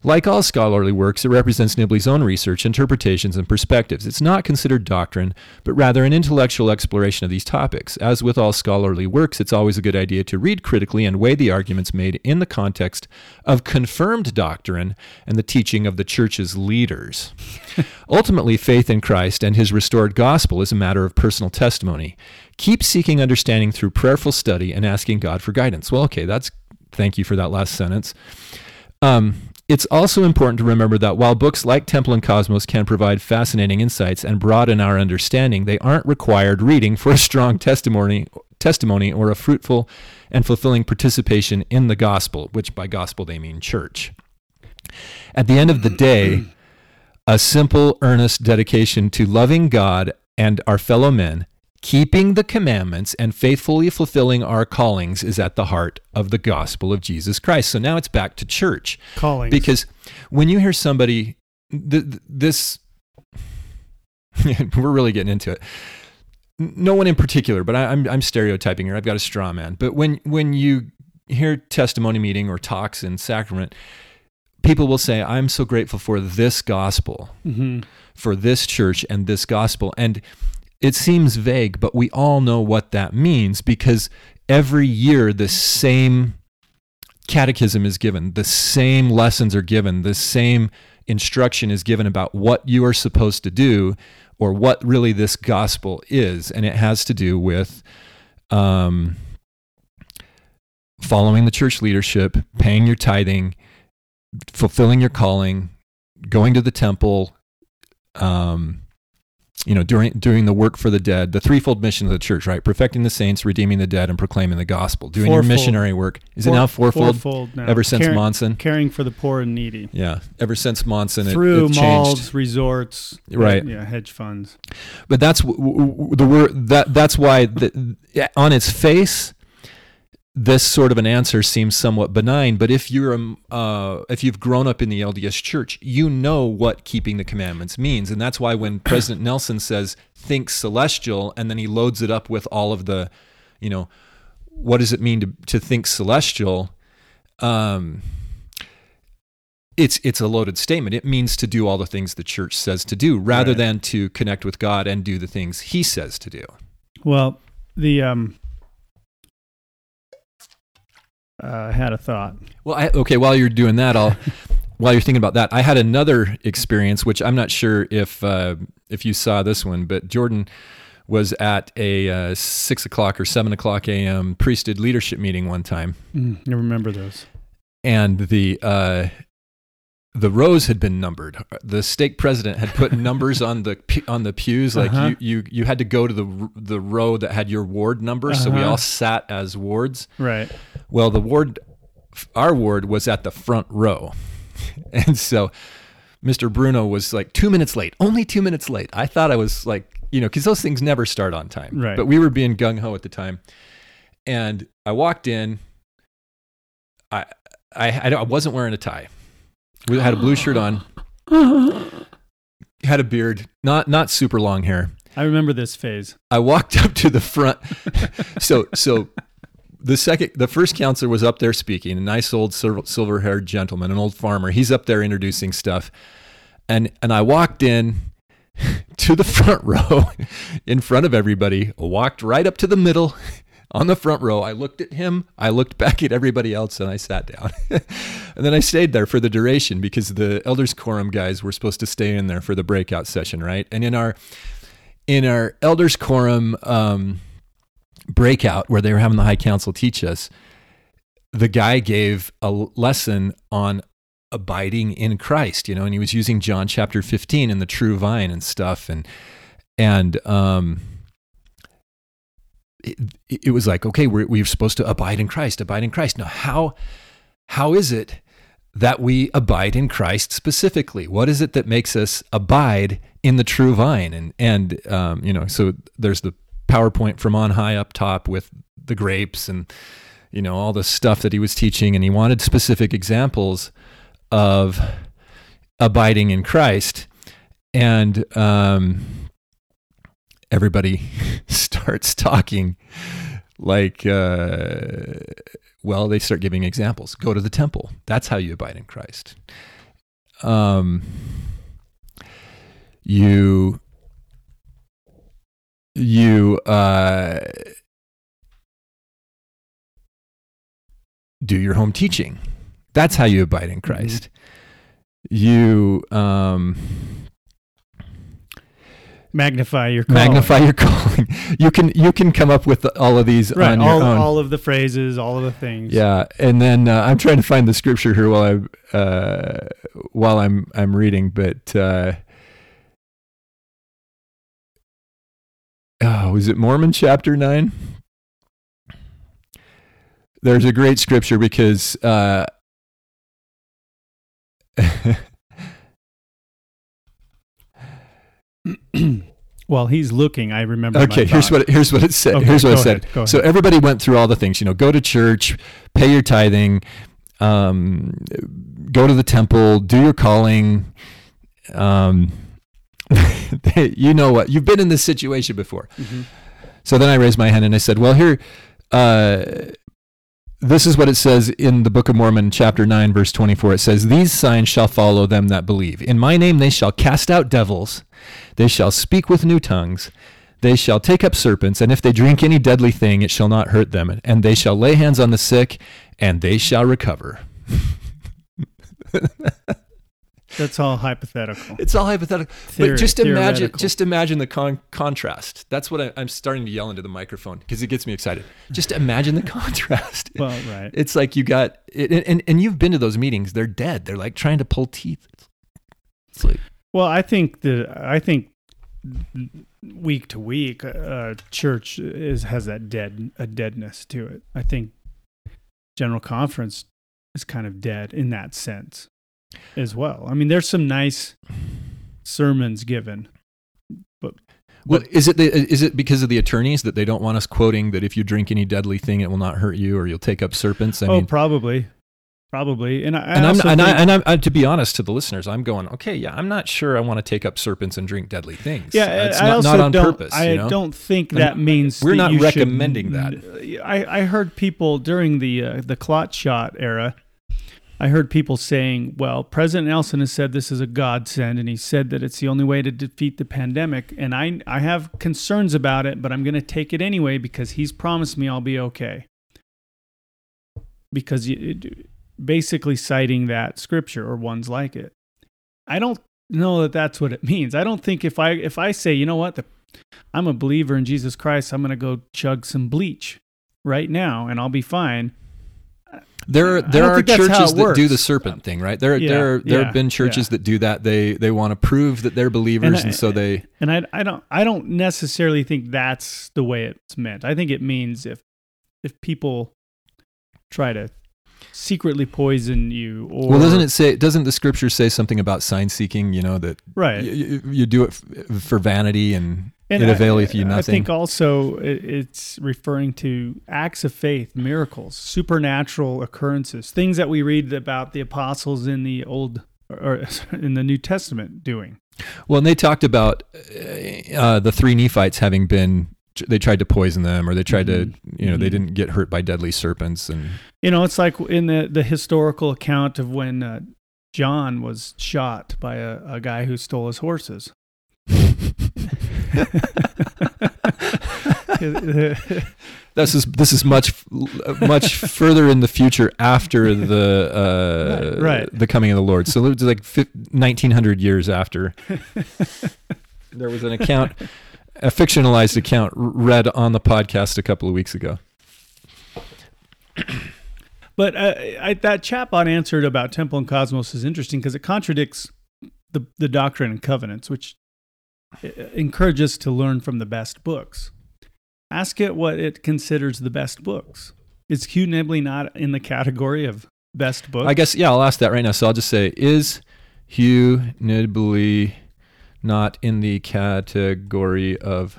like all scholarly works, it represents Nibley's own research, interpretations, and perspectives. It's not considered doctrine, but rather an intellectual exploration of these topics. As with all scholarly works, it's always a good idea to read critically and weigh the arguments made in the context of confirmed doctrine and the teaching of the church's leaders. [LAUGHS] Ultimately, faith in Christ and his restored gospel is a matter of personal testimony. Keep seeking understanding through prayerful study and asking God for guidance. Well, okay, that's thank you for that last sentence. Um, it's also important to remember that while books like Temple and Cosmos can provide fascinating insights and broaden our understanding, they aren't required reading for a strong testimony, testimony or a fruitful and fulfilling participation in the gospel, which by gospel they mean church. At the end of the day, a simple, earnest dedication to loving God and our fellow men, keeping the commandments, and faithfully fulfilling our callings is at the heart of the gospel of Jesus Christ. So now it's back to church. calling Because when you hear somebody, th- th- this, [LAUGHS] we're really getting into it. No one in particular, but I, I'm I'm stereotyping here. I've got a straw man. But when when you hear testimony meeting or talks in sacrament, people will say, "I'm so grateful for this gospel, hmm for this church and this gospel," and it seems vague, but we all know what that means because every year the same catechism is given, the same lessons are given, the same instruction is given about what you are supposed to do or what really this gospel is. And it has to do with um, following the church leadership, paying your tithing, fulfilling your calling, going to the temple, um, you know, doing doing the work for the dead, the threefold mission of the church, right? Perfecting the saints, redeeming the dead, and proclaiming the gospel. Doing your missionary work. Is it now fourfold? Fourfold now. Ever since Caring- Monson? caring for the poor and needy Yeah, ever since Monson, it, through it changed. malls, resorts, Right. Yeah, hedge funds. But that's w- w- w- the word that that's why the, on its face, this sort of an answer seems somewhat benign. But if you're um, uh, if you've grown up in the LDS Church, you know what keeping the commandments means, and that's why when [CLEARS THROAT] President Nelson says "think celestial," and then he loads it up with all of the, you know, what does it mean to to think celestial? Um, it's it's a loaded statement. It means to do all the things the church says to do, rather Right. than to connect with God and do the things He says to do. Well, the um, uh, I had a thought. Well, I, okay. While you're doing that, I'll [LAUGHS] while you're thinking about that, I had another experience, which I'm not sure if uh, if you saw this one, but Jordan was at a uh, six o'clock or seven o'clock a.m. priesthood leadership meeting one time, Mm, I remember those. and the uh, the rows had been numbered. The stake president had put [LAUGHS] numbers on the on the pews. Like Uh-huh. you, you you had to go to the the row that had your ward number. So we Uh-huh. all sat as wards. Right. Well, the ward, our ward was at the front row, [LAUGHS] and so Mr. Bruno was like two minutes late. Only two minutes late. I thought I was like, you know, because those things never start on time. Right. But we were being gung ho at the time, and I walked in. I I I wasn't wearing a tie. We had a blue shirt on. Had a beard, not not super long hair. I remember this phase. I walked up to the front. [LAUGHS] so so the second the first counselor was up there speaking, a nice old silver haired gentleman, an old farmer. He's up there introducing stuff. And and I walked in [LAUGHS] to the front [LAUGHS] row in front of everybody, walked right up to the middle on the front row. I looked at him, I looked back at everybody else, and I sat down. [LAUGHS] and then I stayed there for the duration because the elders quorum guys were supposed to stay in there for the breakout session, right? And in our in our elders quorum um, breakout where they were having the high council teach us the guy gave a lesson on abiding in christ you know and he was using john chapter 15 and the true vine and stuff and and um it, it was like okay we're, we're supposed to abide in christ abide in christ now how how is it that we abide in Christ specifically. What is it that makes us abide in the true vine? And and um, you know, so there's the PowerPoint from on high up top with the grapes and you know all the stuff that he was teaching, and he wanted specific examples of abiding in Christ, and um, everybody [LAUGHS] starts talking like. Uh, Well, they start giving examples. Go to the temple. That's how you abide in Christ. Um, you you uh, do your home teaching. That's how you abide in Christ. You um, Magnify your calling. magnify your calling. [LAUGHS] You can you can come up with all of these right. on your All, own. all of the phrases, all of the things. Yeah, and then uh, I'm trying to find the scripture here while I uh, while I'm I'm reading, but uh, oh, is it Mormon chapter nine? There's a great scripture because [LAUGHS] [CLEARS THROAT] While he's looking, I remember. okay, here's what here's what it said. Okay, here's what it said. ahead, So everybody went through all the things. You know, go to church, pay your tithing, um, go to the temple, do your calling. Um, [LAUGHS] you know what? You've been in this situation before. Mhm. So then I raised my hand and I said, "Well, here, uh, this is what it says in the Book of Mormon, chapter nine, verse twenty-four. It says, "These signs shall follow them that believe. In my name they shall cast out devils; they shall speak with new tongues." They shall take up serpents, and if they drink any deadly thing, it shall not hurt them. And they shall lay hands on the sick, and they shall recover. [LAUGHS] That's all hypothetical. It's all hypothetical. Theory- but just imagine, just imagine the con- contrast. That's what I, I'm starting to yell into the microphone because it gets me excited. Just imagine the [LAUGHS] contrast. Well, right. It's like you got, it, and and you've been to those meetings. They're dead. They're like trying to pull teeth. It's like Well, I think the I think week to week, uh, church is has that dead a deadness to it. I think general conference is kind of dead in that sense as well. I mean, there's some nice sermons given. but. Well, is it the, is it because of the attorneys that they don't want us quoting that if you drink any deadly thing, it will not hurt you, or you'll take up serpents? I oh, mean, probably, probably. And I, I and I'm also and, I, and I'm uh, to be honest to the listeners, I'm going okay. Yeah, I'm not sure I want to take up serpents and drink deadly things. Yeah, it's I not, also not on don't. purpose. I you know? don't think that means we're that not you should- recommending that. I, I heard people during the uh, the clot shot era. I heard people saying, "Well, President Nelson has said this is a godsend, and he said that it's the only way to defeat the pandemic." And I I have concerns about it, but I'm going to take it anyway because he's promised me I'll be okay. Because it, basically citing that scripture or ones like it. I don't know that that's what it means. I don't think if I if I say, you know what, the, I'm a believer in Jesus Christ, I'm going to go chug some bleach right now and I'll be fine. There, there are think that's how churches that do the serpent thing, right? There, Yeah, there, there yeah, have been churches yeah. that do that. They, they want to prove that they're believers, and, I- so they. And I I don't I don't necessarily think that's the way it's meant. I think it means if if people try to secretly poison you or Well, doesn't it say? Doesn't the scripture say something about sign seeking? You know that right you, you, you do it f- for vanity, and, And it I- availeth you nothing. I think also it's referring to acts of faith, miracles, supernatural occurrences, things that we read about the apostles in the old or [LAUGHS] in the New Testament doing. Well, and they talked about uh, uh, the three Nephites having been. They tried to poison them, or they tried to, you know, they Mhm. didn't get hurt by deadly serpents, and You know, it's like in the the historical account of when uh, John was shot by a, a guy who stole his horses. [LAUGHS] [LAUGHS] this is this is much much further in the future after the uh, Right, the coming of the Lord. So it's like nineteen hundred years after. there was an account, a fictionalized account read on the podcast a couple of weeks ago. But uh, I, that chatbot answered about Temple and Cosmos is interesting because it contradicts the the Doctrine and Covenants, which Uh, encourage us to learn from the best books. Ask it what it considers the best books. Is Hugh Nibley not in the category of best books? I guess yeah, I'll ask that right now. So I'll just say, is Hugh Nibley not in the category of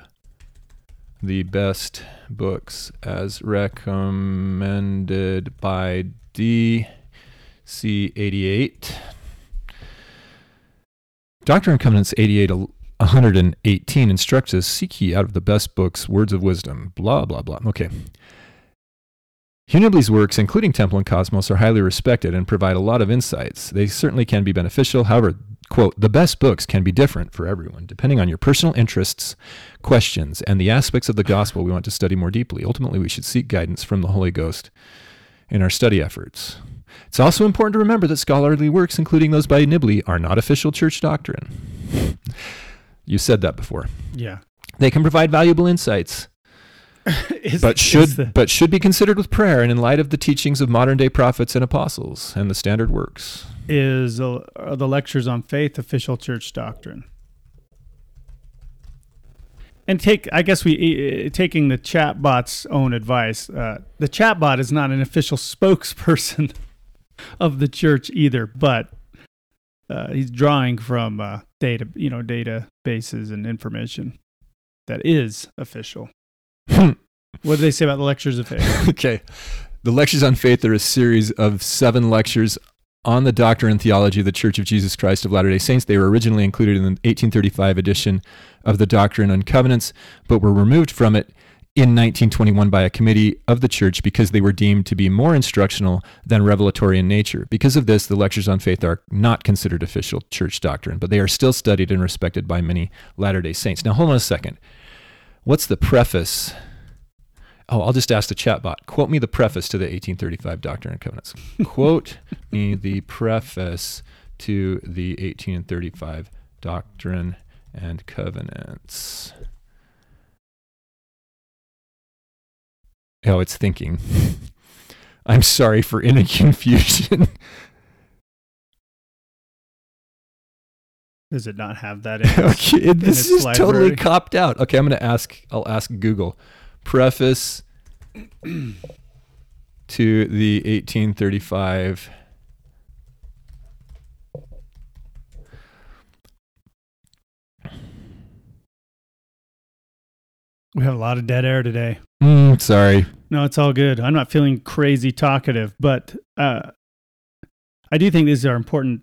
the best books as recommended by DC88? Doctrine and Covenants 88 118 instructs us seek ye out of the best books words of wisdom blah blah blah okay Hugh Nibley's works, including Temple and Cosmos, are highly respected and provide a lot of insights. They certainly can be beneficial. However, quote, the best books can be different for everyone, depending on your personal interests, questions, and the aspects of the gospel we want to study more deeply. Ultimately, we should seek guidance from the Holy Ghost in our study efforts. It's also important to remember that scholarly works, including those by Nibley, are not official church doctrine. You said that before. Yeah. They can provide valuable insights, [LAUGHS] Is- but should the- but should be considered with prayer and in light of the teachings of modern day prophets and apostles and the standard works. is uh, are the lectures on faith official church doctrine and take i guess we uh, taking the chatbot's own advice uh, the chatbot is not an official [LAUGHS] spokesperson of the church either but uh, he's drawing from uh, data you know databases and information that is official what do they say about the lectures of faith [LAUGHS] okay. The lectures on faith are a series of seven lectures on the doctrine and theology of the Church of Jesus Christ of Latter day Saints. They were originally included in the 1835 edition of the Doctrine and Covenants, but were removed from it in 1921 by a committee of the church because they were deemed to be more instructional than revelatory in nature. Because of this, the lectures on faith are not considered official church doctrine, but they are still studied and respected by many Latter day Saints. Now, hold on a second. What's the preface? Oh, I'll just ask the chatbot. Quote me the preface to the 1835 Doctrine and Covenants. Quote [LAUGHS] me the preface to the 1835 Doctrine and Covenants. Oh, it's thinking. [LAUGHS] I'm sorry for any [LAUGHS] confusion. does it not have that [LAUGHS] in its- okay, this its is totally copped out. Okay, I'm going to ask. I'll ask Google. Preface [CLEARS THROAT] to the 1835. We have a lot of dead air today Mm, sorry. No, it's all good. I'm not feeling crazy talkative, but uh, I do think these are important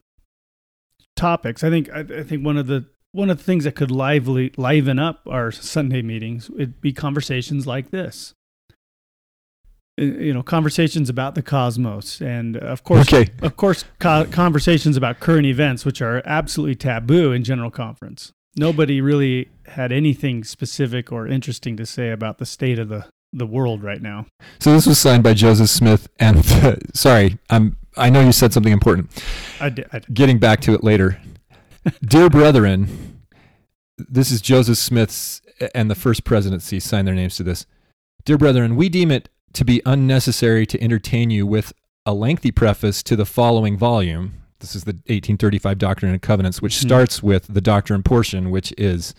topics. I think I, I think one of the one of the things that could lively liven up our Sunday meetings would be conversations like this. Uh, You know, conversations about the cosmos, and of course, Okay. of course, co- conversations about current events, which are absolutely taboo in general conference. Nobody really had anything specific or interesting to say about the state of the, the world right now. So this was signed by Joseph Smith and [LAUGHS] sorry, I'm I know you said something important. I did, I did. Getting back to it later. [LAUGHS] Dear brethren, this is Joseph Smith's and the first presidency signed their names to this. Dear brethren, we deem it to be unnecessary to entertain you with a lengthy preface to the following volume. This is the 1835 Doctrine and Covenants, which Hmm. starts with the doctrine portion, which is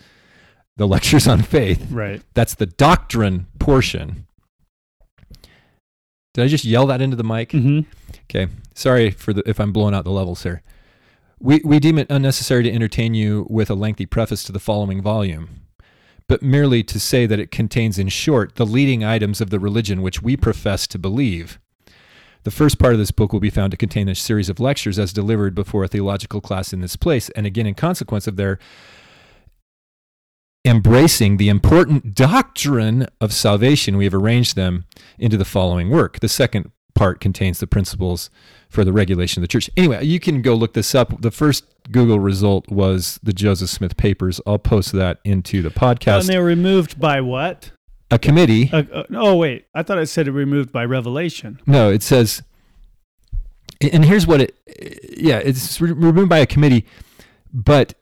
the lectures on faith. Right. That's the doctrine portion. Did I just yell that into the mic? hmm Okay. Sorry for the if I'm blowing out the levels here. We we deem it unnecessary to entertain you with a lengthy preface to the following volume, but merely to say that it contains in short the leading items of the religion which we profess to believe. The first part of this book will be found to contain a series of lectures as delivered before a theological class in this place, and again in consequence of their embracing the important doctrine of salvation, we have arranged them into the following work. The second part contains the principles for the regulation of the church. Anyway, you can go look this up. The first Google result was the Joseph Smith papers. I'll post that into the podcast. and they were removed by what? A committee. Uh, uh, oh, wait. I thought it said it removed by revelation. No, it says, and here's what it, yeah, it's re- removed by a committee, but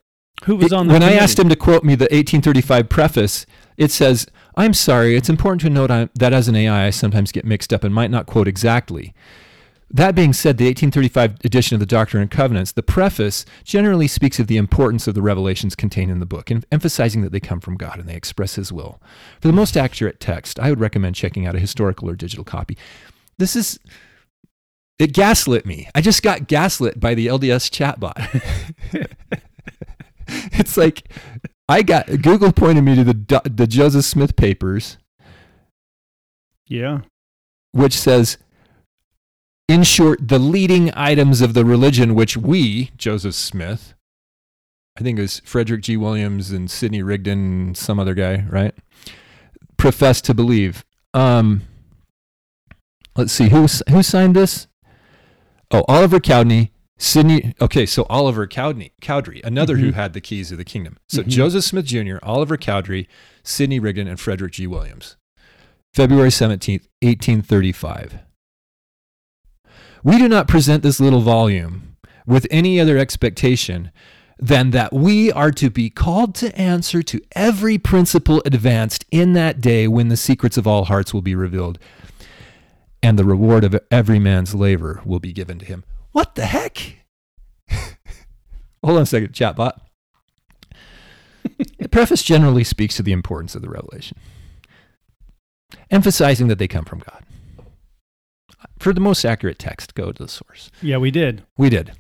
Who was It- on the when I asked him to quote me the 1835 preface, it says, "I'm sorry. It's important to note I, that as an AI, I sometimes get mixed up and might not quote exactly." That being said, the 1835 edition of the Doctrine and Covenants, the preface generally speaks of the importance of the revelations contained in the book, and emphasizing that they come from God and they express His will. For the most accurate text, I would recommend checking out a historical or digital copy. This is it gaslit me. I just got gaslit by the LDS chatbot. [LAUGHS] it's like I got Google pointed me to the the Joseph Smith papers, Yeah. which says, in short, the leading items of the religion which we, Joseph Smith, I think it was Frederick G. Williams and Sidney Rigdon and some other guy, right? Profess to believe. Um, let's see who who signed this. Oh, Oliver Cowdery, Sidney. Okay, so Oliver Cowdery, Cowdery another who Mhm. had the keys of the kingdom. So Mhm. Joseph Smith Jr., Oliver Cowdery, Sidney Rigdon, and Frederick G. Williams. February 17th, 1835. We do not present this little volume with any other expectation than that we are to be called to answer to every principle advanced in that day when the secrets of all hearts will be revealed and the reward of every man's labor will be given to him. What the heck? [LAUGHS] Hold on a second, chatbot. the [LAUGHS] preface generally speaks to the importance of the revelation, emphasizing that they come from God. For the most accurate text, go to the source. Yeah, we did. We did.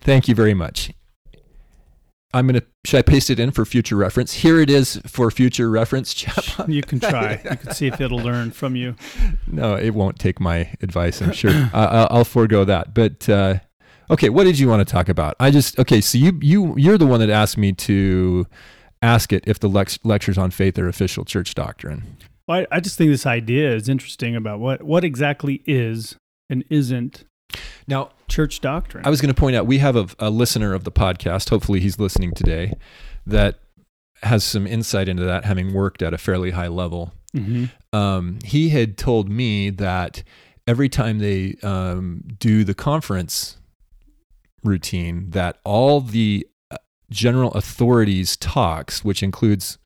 Thank you very much. I'm going to, should I paste it in for future reference? Here it is for future reference, [LAUGHS] chatbot. You can try. You can see if it'll learn from you. [LAUGHS] No, it won't take my advice, I'm sure. [CLEARS THROAT] I'll forego that. But uh, okay, what did you want to talk about? I just okay. So you you you're the one that asked me to ask it if the lex- lectures on faith are official church doctrine. Well, I, I just think this idea is interesting about what what exactly is and isn't Now, church doctrine. I was going to point out we have a, a listener of the podcast. Hopefully, he's listening today. That has some insight into that, having worked at a fairly high level. Mhm. um, he had told me that every time they um, do the conference routine, that all the uh, general authorities talks, which includes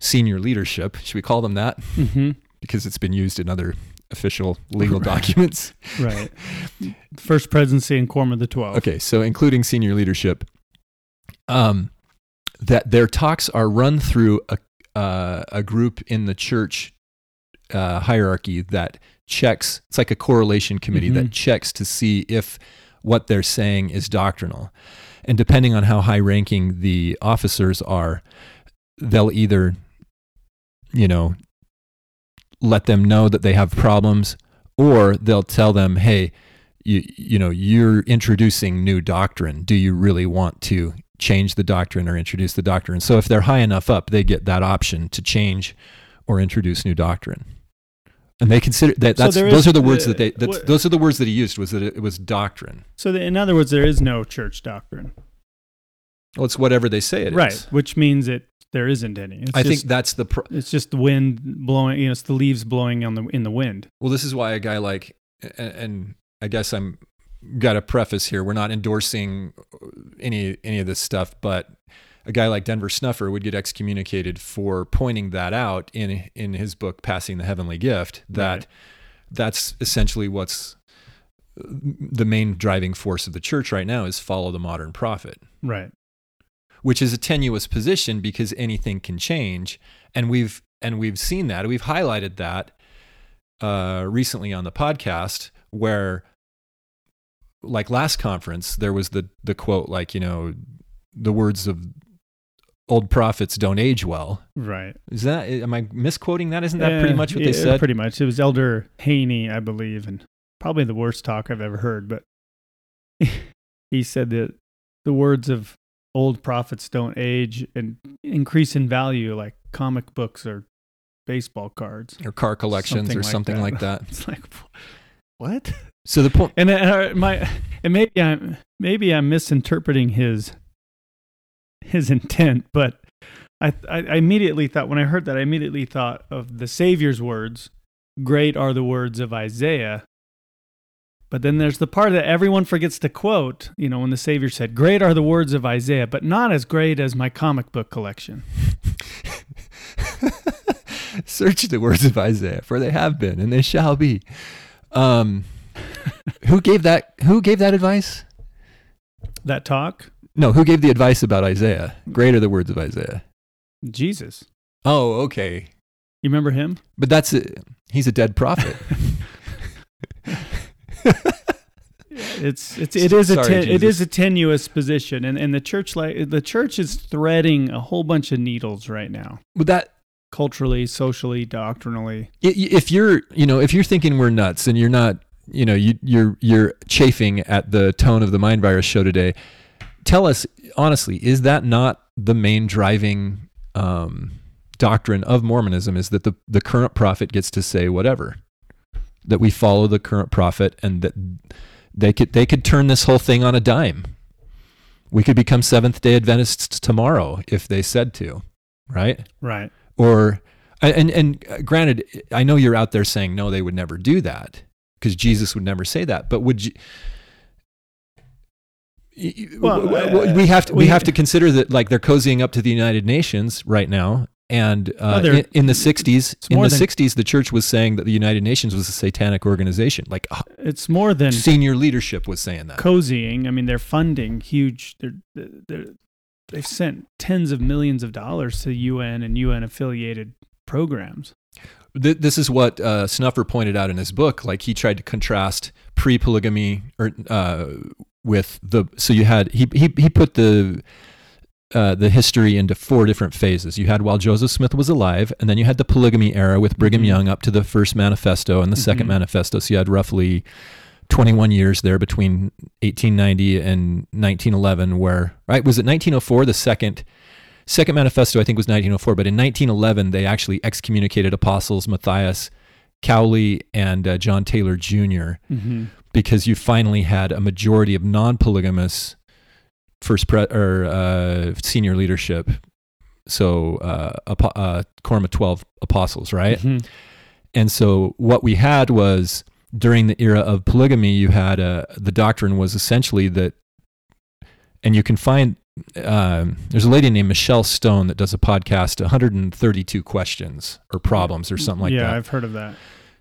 senior leadership, should we call them that? Mhm. Because it's been used in other official legal Right. documents. [LAUGHS] Right. First presidency and quorum of the twelve. Okay, so including senior leadership, um, that their talks are run through a uh, a group in the church uh, hierarchy that checks. It's like a correlation committee that Mhm. checks to see if what they're saying is doctrinal, and depending on how high ranking the officers are, they'll either, you know, let them know that they have problems, or they'll tell them, hey you you know you're introducing new doctrine do you really want to change the doctrine or introduce the doctrine so if they're high enough up they get that option to change or introduce new doctrine and they consider that that's, there those is, are the words uh, that they that's, those are the words that he used was that it, it was doctrine So, the, in other words, there is no church doctrine, well it's whatever they say it is. right? Which means it there isn't any. It's i just, think that's the pro- it's just the wind blowing. You know, it's the leaves blowing on the in the wind. well this is why a guy like and, and i guess i'm got a preface here we're not endorsing any any of this stuff but a guy like denver snuffer would get excommunicated for pointing that out in in his book passing the heavenly gift that Right. that's essentially what's the main driving force of the church right now is follow the modern prophet Right. Which is a tenuous position because anything can change and we've and we've seen that we've highlighted that uh, recently on the podcast where like last conference there was the the quote like you know the words of old prophets don't age well Right. is that am i misquoting that isn't that pretty much what yeah, they said Pretty much. It was Elder Haney, I believe, and probably the worst talk I've ever heard. But [LAUGHS] he said that the words of old prophets don't age and increase in value like comic books or baseball cards. or car collections Something or like something that. like that [LAUGHS] It's like what? so the point [LAUGHS] And, uh, my and maybe I'm maybe I'm misinterpreting his his intent, but I, I I immediately thought when I heard that I immediately thought of the Savior's words. Great are the words of Isaiah. But then there's the part that everyone forgets to quote, you know, when the Savior said, Great are the words of Isaiah, but not as great as my comic book collection. [LAUGHS] Search the words of Isaiah, for they have been and they shall be. Um, who gave that? Who gave that advice? That talk, No, who gave the advice about Isaiah? Great are the words of Isaiah. Jesus. Oh, okay, You remember him? but that's a, he's a dead prophet. [LAUGHS] [LAUGHS] It's it's it is a Sorry, ten, it is a tenuous position, and and the church like the church is threading a whole bunch of needles right now, but that culturally, socially, doctrinally. if you're you know if you're thinking we're nuts and you're not you know you you're you're chafing at the tone of the mind virus show today tell us honestly is that not the main driving um, doctrine of mormonism is that the, the current prophet gets to say whatever that we follow the current prophet and that they could they could turn this whole thing on a dime. We could become Seventh Day Adventists tomorrow if they said to, right? Right. Or and and uh, granted, I know you're out there saying no, they would never do that because Jesus would never say that. But would you? Well, uh, we have to we, we- have to consider that like they're cozying up to the United Nations right now, and uh, in, in the '60s, in the than- '60s, the church was saying that the United Nations was a satanic organization. Like uh, It's more than senior leadership was saying that. cozying. I mean, they're funding huge. They're, they're they've sent tens of millions of dollars to UN and UN affiliated programs. This is what uh, Snuffer pointed out in his book. Like he tried to contrast pre-polygamy or uh, with the. So you had he he he put the uh, the history into four different phases. You had while Joseph Smith was alive, and then you had the polygamy era with Brigham Mhm. Young up to the first manifesto and the second Mhm. manifesto. So you had roughly 21 years there between 1890 and 1911, where right was it 1904 the second second manifesto I think was 1904, but in 1911 they actually excommunicated apostles Matthias Cowley and uh, John Taylor Jr. Mm-hmm. because you finally had a majority of non-polygamous first pre- or uh, senior leadership. So uh, uh, quorum of 12 apostles, right? Mm-hmm. And so what we had was during the era of polygamy, you had uh, the doctrine was essentially that, and you can find um, there's a lady named Michelle Stone that does a podcast, 132 questions or problems or something like yeah, that. Yeah, I've heard of that.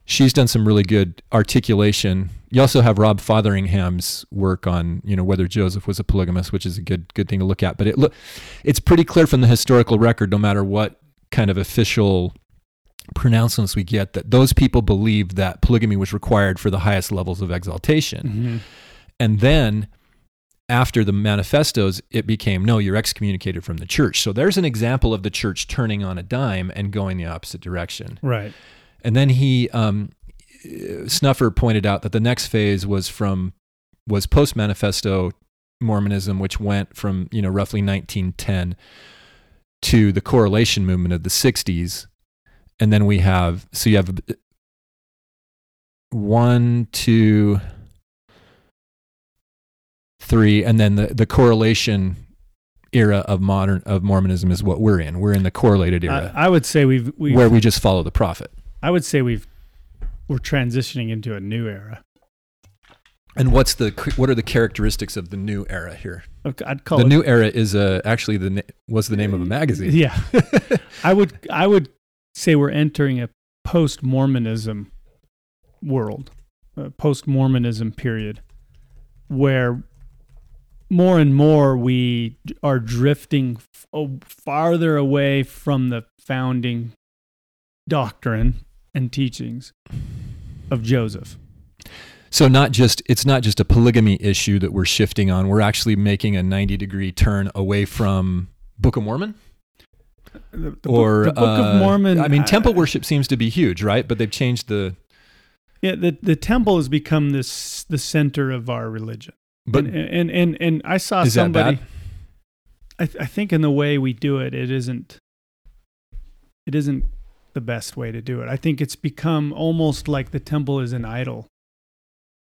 She's done some really good articulation. You also have Rob Fotheringham's work on, you know, whether Joseph was a polygamist, which is a good good thing to look at. But it look, it's pretty clear from the historical record, no matter what kind of official pronouncements we get, that those people believed that polygamy was required for the highest levels of exaltation. Mm-hmm. And then after the manifestos, it became no, you're excommunicated from the church. So there's an example of the church turning on a dime and going the opposite direction. Right. And then he, um, Snuffer pointed out that the next phase was from was post manifesto Mormonism, which went from you know roughly 1910 to the correlation movement of the 60s, and then we have so you have one, two, three, and then the the correlation era of modern of Mormonism is what we're in. We're in the correlated era I, I would say we've, we've where we just follow the prophet. I would say we've we're transitioning into a new era. And what's the what are the characteristics of the new era here? I'd call the it new era is uh, actually the na- was the name of a magazine. Yeah. [LAUGHS] I would I would say we're entering a post Mormonism world, a post Mormonism period, where more and more we are drifting f- oh, farther away from the founding doctrine and teachings of Joseph. So not just it's not just a polygamy issue that we're shifting on. We're actually making a 90 degree turn away from Book of Mormon The, the or book, the Book uh, of Mormon. I mean, temple uh, worship seems to be huge, right? But they've changed the. Yeah, the the temple has become this the center of our religion. But and and and, and I saw somebody. I th- I think in the way we do it, it isn't. It isn't the best way to do it. I think it's become almost like the temple is an idol.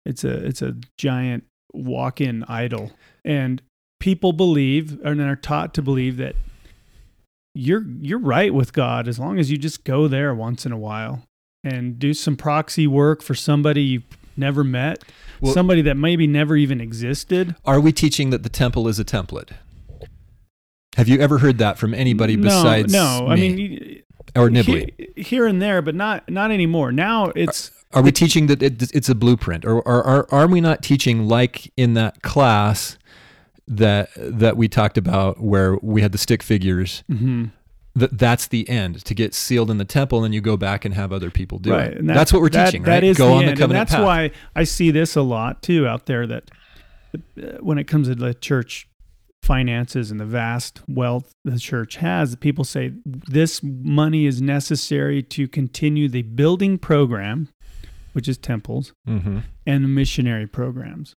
It's a it's a giant walk-in idol, and people believe and are taught to believe that you're you're right with God as long as you just go there once in a while and do some proxy work for somebody you've never met, Well- somebody that maybe never even existed. Are we teaching that the temple is a template? Have you ever heard that from anybody no, besides no. I me mean, or Nibley? he- here and there, but not not anymore. Now it's Are we teaching that it, it's a blueprint, or, or are are we not teaching like in that class that that we talked about where we had the stick figures? mhm. That that's the end to get sealed in the temple, and then you go back and have other people do right. it. and that- that's what we're that- teaching, That right? is go the on end. the and covenant that's path. why I see this a lot too out there. That uh, when it comes to the church finances and the vast wealth the church has, people say this money is necessary to continue the building program, which is temples, Mhm. and the missionary programs.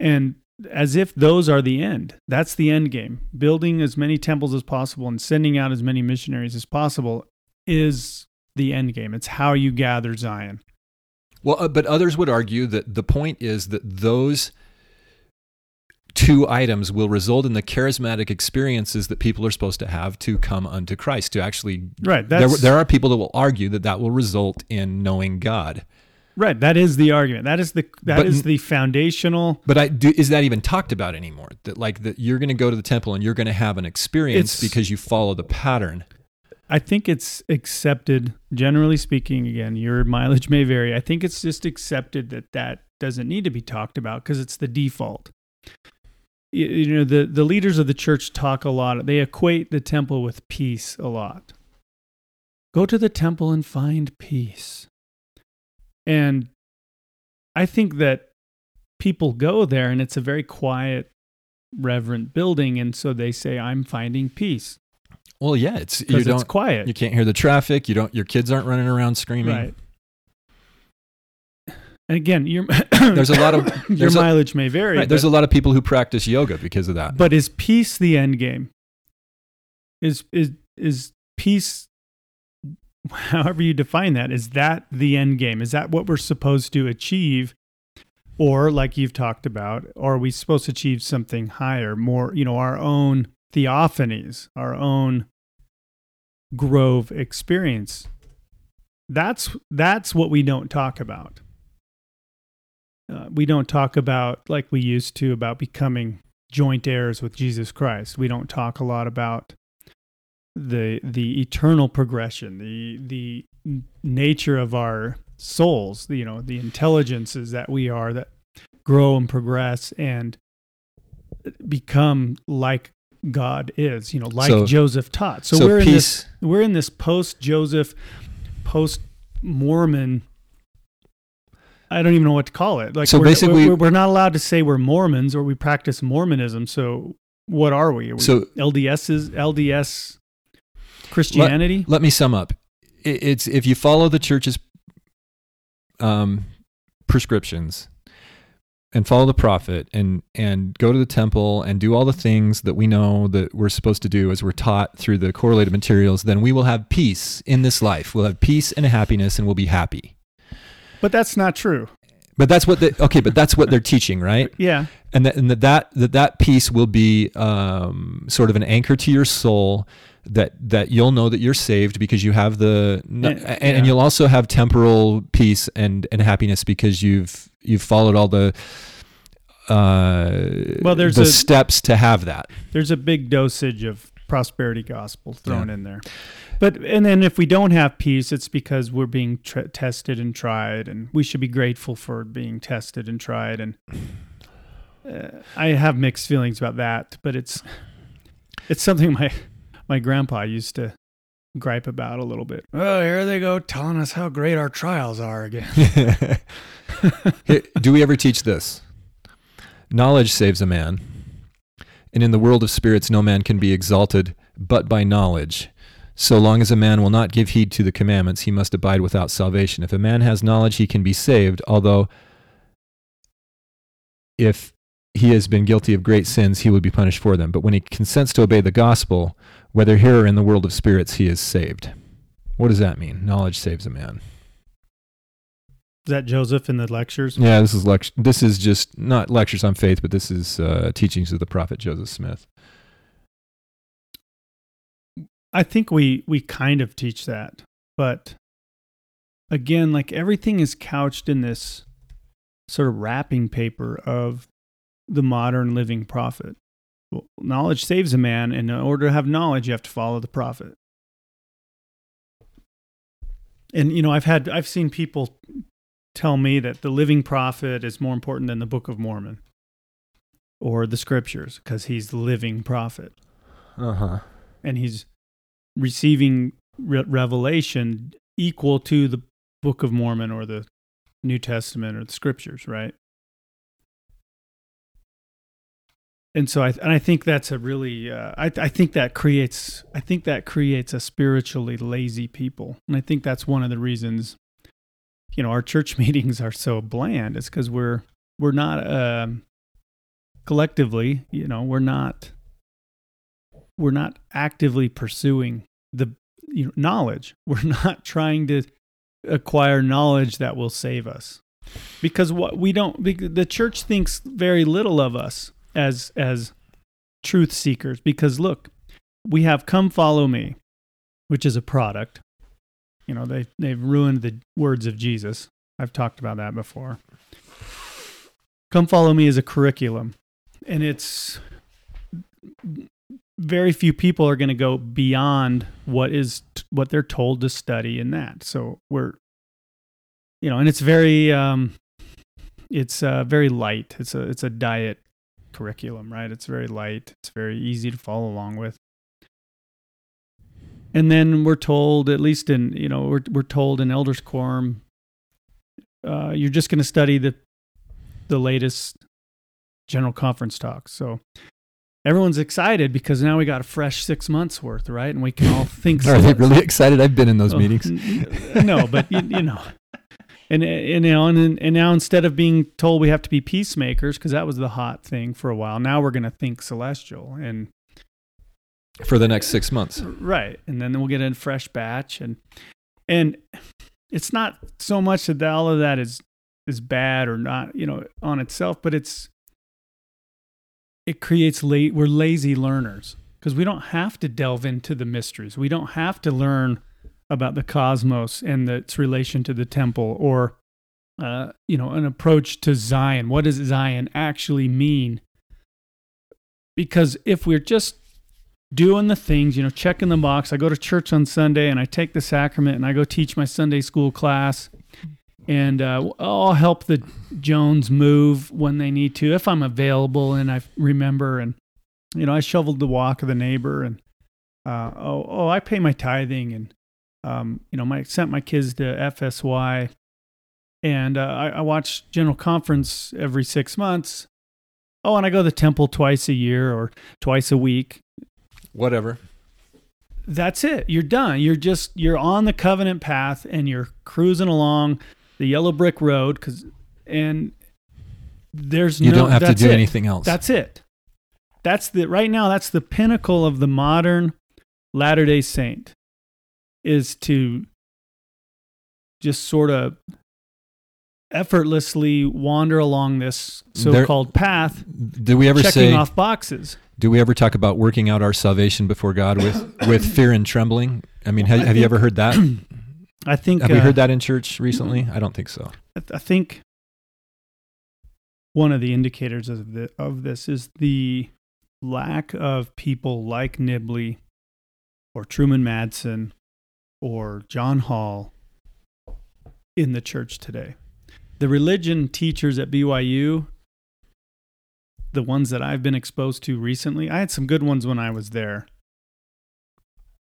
And as if those are the end. That's the end game. Building as many temples as possible and sending out as many missionaries as possible is the end game. It's how you gather Zion. Well, uh, but others would argue that the point is that those two items will result in the charismatic experiences that people are supposed to have to come unto Christ. To actually, Right. there, there are people that will argue that that will result in knowing God. right. That is the argument. That is the that But is the foundational. But I do, is that even talked about anymore? That like that you're going to go to the temple and you're going to have an experience because you follow the pattern. I think it's accepted. Generally speaking, again, your mileage may vary. I think it's just accepted that that doesn't need to be talked about because it's the default. You, know, the the leaders of the church talk a lot. They equate the temple with peace a lot. Go to the temple and find peace. And I think that people go there and it's a very quiet, reverent building. And so they say, I'm finding peace Well, yeah, it's you because it's don't quiet. you can't hear the traffic. You don't your kids aren't running around screaming. Right. And again, your [COUGHS] There's a lot of [COUGHS] your there's a- mileage may vary. Right, there's but, a lot of people who practice yoga because of that. but is peace the end game? Is is is peace? [LAUGHS] However you define that, is that the end game? Is that what we're supposed to achieve? Or like you've talked about, are we supposed to achieve something higher, more, you know, our own theophanies, our own grove experience? That's that's what we don't talk about. Uh, we don't talk about like we used to about becoming joint heirs with Jesus Christ. We don't talk a lot about the the eternal progression, the the nature of our souls, you know, the intelligences that we are that grow and progress and become like God is, you know, like So- Joseph taught. So, so we're in this we're in this post Joseph, post Mormon. I don't even know what to call it. Like, So we're, basically- we're, we're not allowed to say we're Mormons or we practice Mormonism. So, what are we? Are we So- LDS's LDS Christianity? Let me sum up. I- It's if you follow the church's um, prescriptions and follow the prophet and and go to the temple and do all the things that we know that we're supposed to do as we're taught through the correlated materials, then we will have peace in this life. We'll have peace and happiness, and we'll be happy. But that's not true. But that's what the okay. But that's what they're teaching, right? [LAUGHS] Yeah, and that and that that that, peace will be um, sort of an anchor to your soul that that you'll know that you're saved because you have the and, and, yeah. you'll also have temporal peace and and happiness because you've you've followed all the uh Well, there's the a- steps to have that there's a big dosage of prosperity gospel thrown in there. But and then if we don't have peace, it's because we're being tr- tested and tried, and we should be grateful for being tested and tried. And uh, I have mixed feelings about that, but it's it's something my my grandpa used to gripe about a little bit. Oh, here they go telling us how great our trials are again. [LAUGHS] [LAUGHS] Do we ever teach this knowledge saves a man and in the world of spirits no man can be exalted but by knowledge so long as a man will not give heed to the commandments he must abide without salvation. If a man has knowledge he can be saved although if he has been guilty of great sins he will be punished for them. But when he consents to obey the gospel whether here or in the world of spirits he is saved. What does that mean? Knowledge saves a man. Is that Joseph in the lectures? Yeah, this is lect- This is just not lectures on faith, but this is uh, teachings of the prophet Joseph Smith. I think we we kind of teach that, but again, like everything is couched in this sort of wrapping paper of the modern living prophet. Well, knowledge saves a man, and in order to have knowledge, you have to follow the prophet. And you know, I've had I've seen people tell me that the living prophet is more important than the Book of Mormon or the scriptures because he's the living prophet Uh huh. and he's receiving re- revelation equal to the Book of Mormon or the New Testament or the Scriptures, right? And so I and I think that's a really uh, I I think that creates I think that creates a spiritually lazy people, and I think that's one of the reasons you know our church [LAUGHS] meetings are so bland. It's because we're we're not um, collectively you know we're not we're not actively pursuing the you know, knowledge. [LAUGHS] We're not trying to acquire knowledge that will save us. Because what we don't the church thinks very little of us as as truth seekers because look, we have come follow me, which is a product. You know, they they've ruined the words of Jesus. I've talked about that before. Come follow me is a curriculum and it's very few people are going to go beyond what is what they're told to study in that. So we're you know, and it's very um it's uh very light. It's a it's a diet curriculum, right? It's very light. It's very easy to follow along with. And then we're told, at least in you know, we're we're told in Elders Quorum, uh, you're just going to study the the latest general conference talks. So everyone's excited because now we got a fresh six months worth, right? And we can all think. [LAUGHS] Are they really excited? I've been in those Oh, meetings. No, but you, you know, and and now and, and now instead of being told we have to be peacemakers because that was the hot thing for a while, now we're going to think celestial and For the next six months. right, and then we'll get a fresh batch and and it's not so much that all of that is is bad or not, you know, on itself, but it's it creates we're lazy learners because we don't have to delve into the mysteries. We don't have to learn about the cosmos and its relation to the temple or uh, you know, an approach to Zion. What does Zion actually mean? Because if we're just doing the things, you know, checking the box, I go to church on Sunday and I take the sacrament and I go teach my Sunday school class and uh, I'll help the Jones move when they need to if I'm available and I remember and you know I shoveled the walk of the neighbor and uh, oh oh I pay my tithing and um, you know my sent my kids to FSY and uh, I, I watch General Conference every six months. Oh, and I go to the temple twice a year or twice a week. Whatever. That's it. You're done. You're just you're on the covenant path and you're cruising along the yellow brick road cuz and there's You no don't have to do it. anything else. That's it. That's the right now that's the pinnacle of the modern Latter-day Saint is to just sort of effortlessly wander along this so-called path do we ever checking say off boxes. do we ever talk about working out our salvation before God with with [COUGHS] fear and trembling? I mean, have, have you ever heard that? [COUGHS] I think Have we uh, heard that in church recently? I don't think so. I th- I think one of the indicators of the, of this is the lack of people like Nibley or Truman Madsen or John Hall in the church today. The religion teachers at BYU, the ones that I've been exposed to recently, I had some good ones when I was there.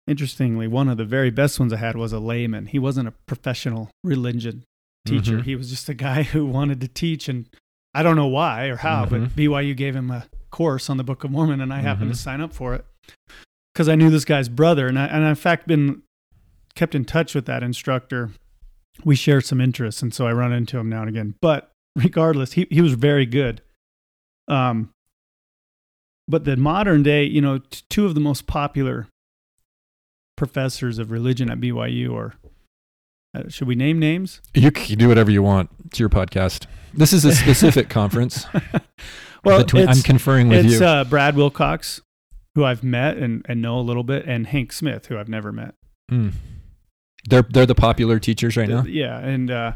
Interestingly, one of the very best ones I had was a layman. He wasn't a professional religion teacher. Mhm. He was just a guy [LAUGHS] who wanted to teach, and I don't know why or how, but Mhm. BYU gave him a course on the Book of Mormon, and I happened Mhm. to sign up for it because I knew this guy's brother, and I, and I, in fact been kept in touch with that instructor. We share some interests, and so I run into him now and again. But regardless, he he was very good. Um, but the modern day, you know, t- two of the most popular professors of religion at BYU are. Uh, should we name names? You can do whatever you want. It's your podcast. This is a specific [LAUGHS] conference. [LAUGHS] Well, I'm it's- conferring with it's you. uh, Brad Wilcox, who I've met and, and know a little bit, and Hank Smith, who I've never met. Mm. They're they're the popular teachers right now. Yeah, and uh,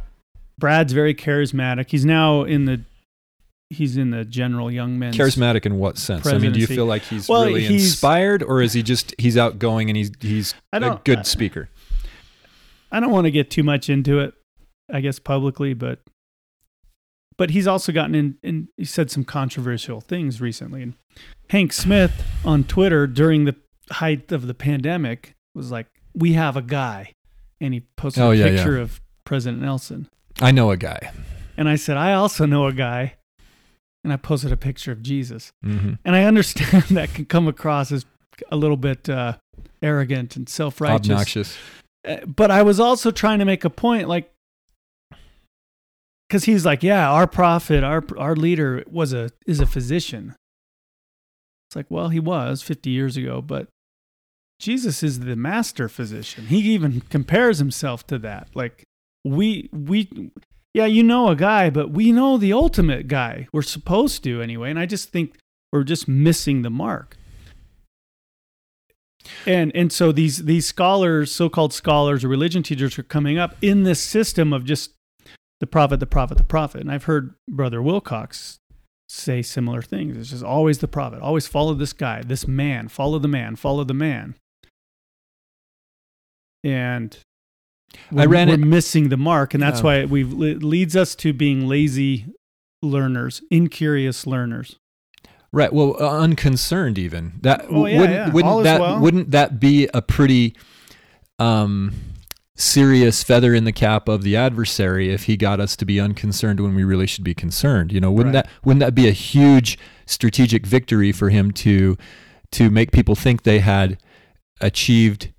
Brad's very charismatic. He's now in the he's in the general young men's Charismatic in what sense? I mean, do you feel like he's Well, really he's- inspired, or is he just he's outgoing and he's he's a good I- speaker? I don't want to get too much into it, I guess publicly, but but he's also gotten in and he said some controversial things recently. And Hank Smith on Twitter during the height of the pandemic was like, "We have a guy," and he posted Oh, a yeah, yeah. picture of President Nelson. I know a guy. And I said, "I also know a guy," and I posted a picture of Jesus. hmm And I understand [LAUGHS] that can come across as a little bit uh, arrogant and self-righteous. Obnoxious. Uh, but I was also trying to make a point, like, because he's like, yeah, our prophet, our our leader was a is a physician. It's like, well, he was 50 years ago, but Jesus is the master physician. He even compares himself to that. Like, we we yeah, you know a guy, but we know the ultimate guy. We're supposed to anyway, and I just think we're just missing the mark. And and so these these scholars, so-called scholars or religion teachers are coming up in this system of just the prophet, the prophet, the prophet. And I've heard Brother Wilcox say similar things. It's just always the prophet. Always follow this guy, this man, follow the man, follow the man. And we're, I ran we're it- missing the mark, and that's Yeah. why we it leads us to being lazy learners, incurious learners. Right. Well, uh, unconcerned even. That Oh, yeah, wouldn't yeah. wouldn't All that well. wouldn't that be a pretty um serious feather in the cap of the adversary if he got us to be unconcerned when we really should be concerned. You know, wouldn't Right. that wouldn't that be a huge strategic victory for him to to make people think they had achieved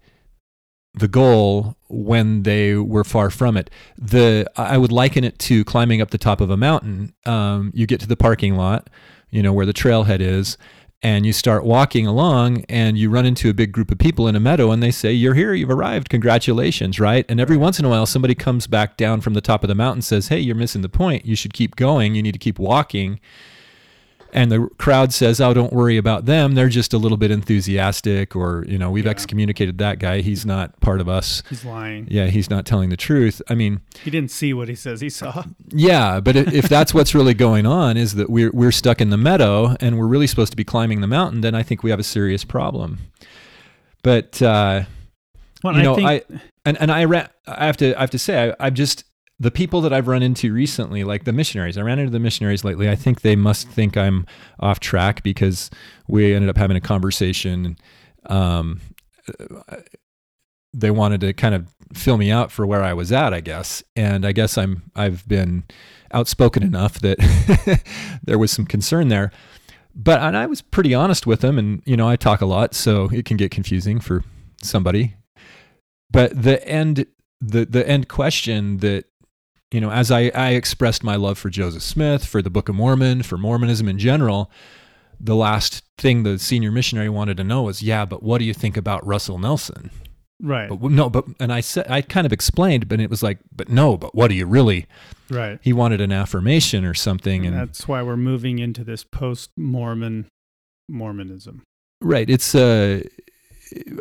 the goal when they were far from it. The I would liken it to climbing up the top of a mountain. Um, you get to the parking lot, you know where the trailhead is, and you start walking along, and you run into a big group of people in a meadow, and they say, "You're here. You've arrived. Congratulations!" Right? And every once in a while, somebody comes back down from the top of the mountain, says, "Hey, you're missing the point. You should keep going. You need to keep walking." And the crowd says, "Oh, don't worry about them. They're just a little bit enthusiastic, or you know, we've Yeah. excommunicated that guy. He's not part of us. He's lying. Yeah, he's not telling the truth. I mean, He didn't see what he says he saw. yeah, but if, that's what's really going on, is that we're we're stuck in the meadow and we're really supposed to be climbing the mountain, then I think we have a serious problem. But uh, Well, you know, think, I and and I ran. I have to I have to say I, I've just the people that I've run into recently, like the missionaries. I ran into the missionaries lately. I think they must think I'm off track because we ended up having a conversation. Um, they wanted to kind of fill me out for where I was at, I guess, and I guess I'm I've been outspoken enough that [LAUGHS] there was some concern there. But and I was pretty honest with them, and you know I talk a lot, so it can get confusing for somebody but the end the the end question that you know as I, I expressed my love for joseph smith for the book of mormon for mormonism in general the last thing the senior missionary wanted to know was yeah but what do you think about russell nelson right, but no but and i said i kind of explained but it was like but no but what do you really right. he wanted an affirmation or something And and that's why we're moving into this post-Mormon Mormonism. Right. It's uh,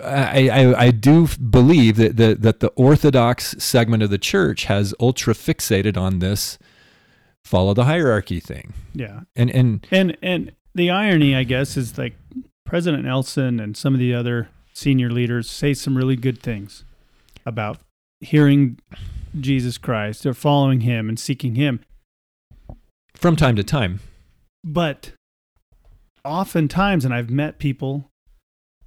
I, I I do believe that the that the Orthodox segment of the church has ultra fixated on this follow the hierarchy thing, Yeah, and and and and the irony, I guess, is like President Nelson and some of the other senior leaders say some really good things about hearing Jesus Christ or following Him and seeking Him, from time to time, but oftentimes, and I've met people.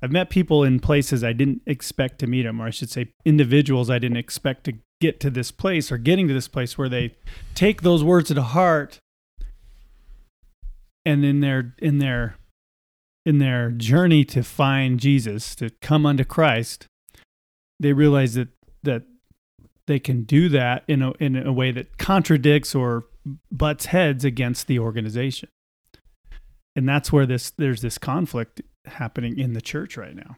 I've met people in places I didn't expect to meet them, or I should say, individuals I didn't expect to get to this place or getting to this place where they take those words to heart, and in their in their in their journey to find Jesus, to come unto Christ, they realize that that they can do that in a in a way that contradicts or butts heads against the organization. And that's where this there's this conflict happening in the church right now.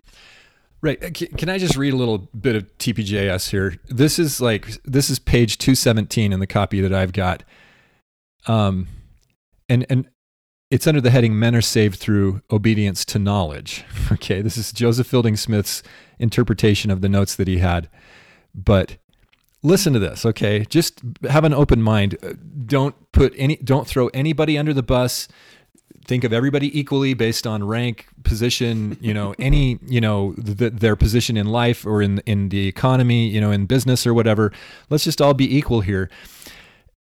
right? uh, Can, I just read a little bit of TPJS here? This is like this is page two seventeen in the copy that I've got, um, and and it's under the heading "Men are saved through obedience to knowledge." [LAUGHS] Okay, this is Joseph Fielding Smith's interpretation of the notes that he had, but listen to this okay just have an open mind Uh, don't put any don't throw anybody under the bus think of everybody equally based on rank position you know any you know th- their position in life or in in the economy you know in business or whatever. Let's just all be equal here.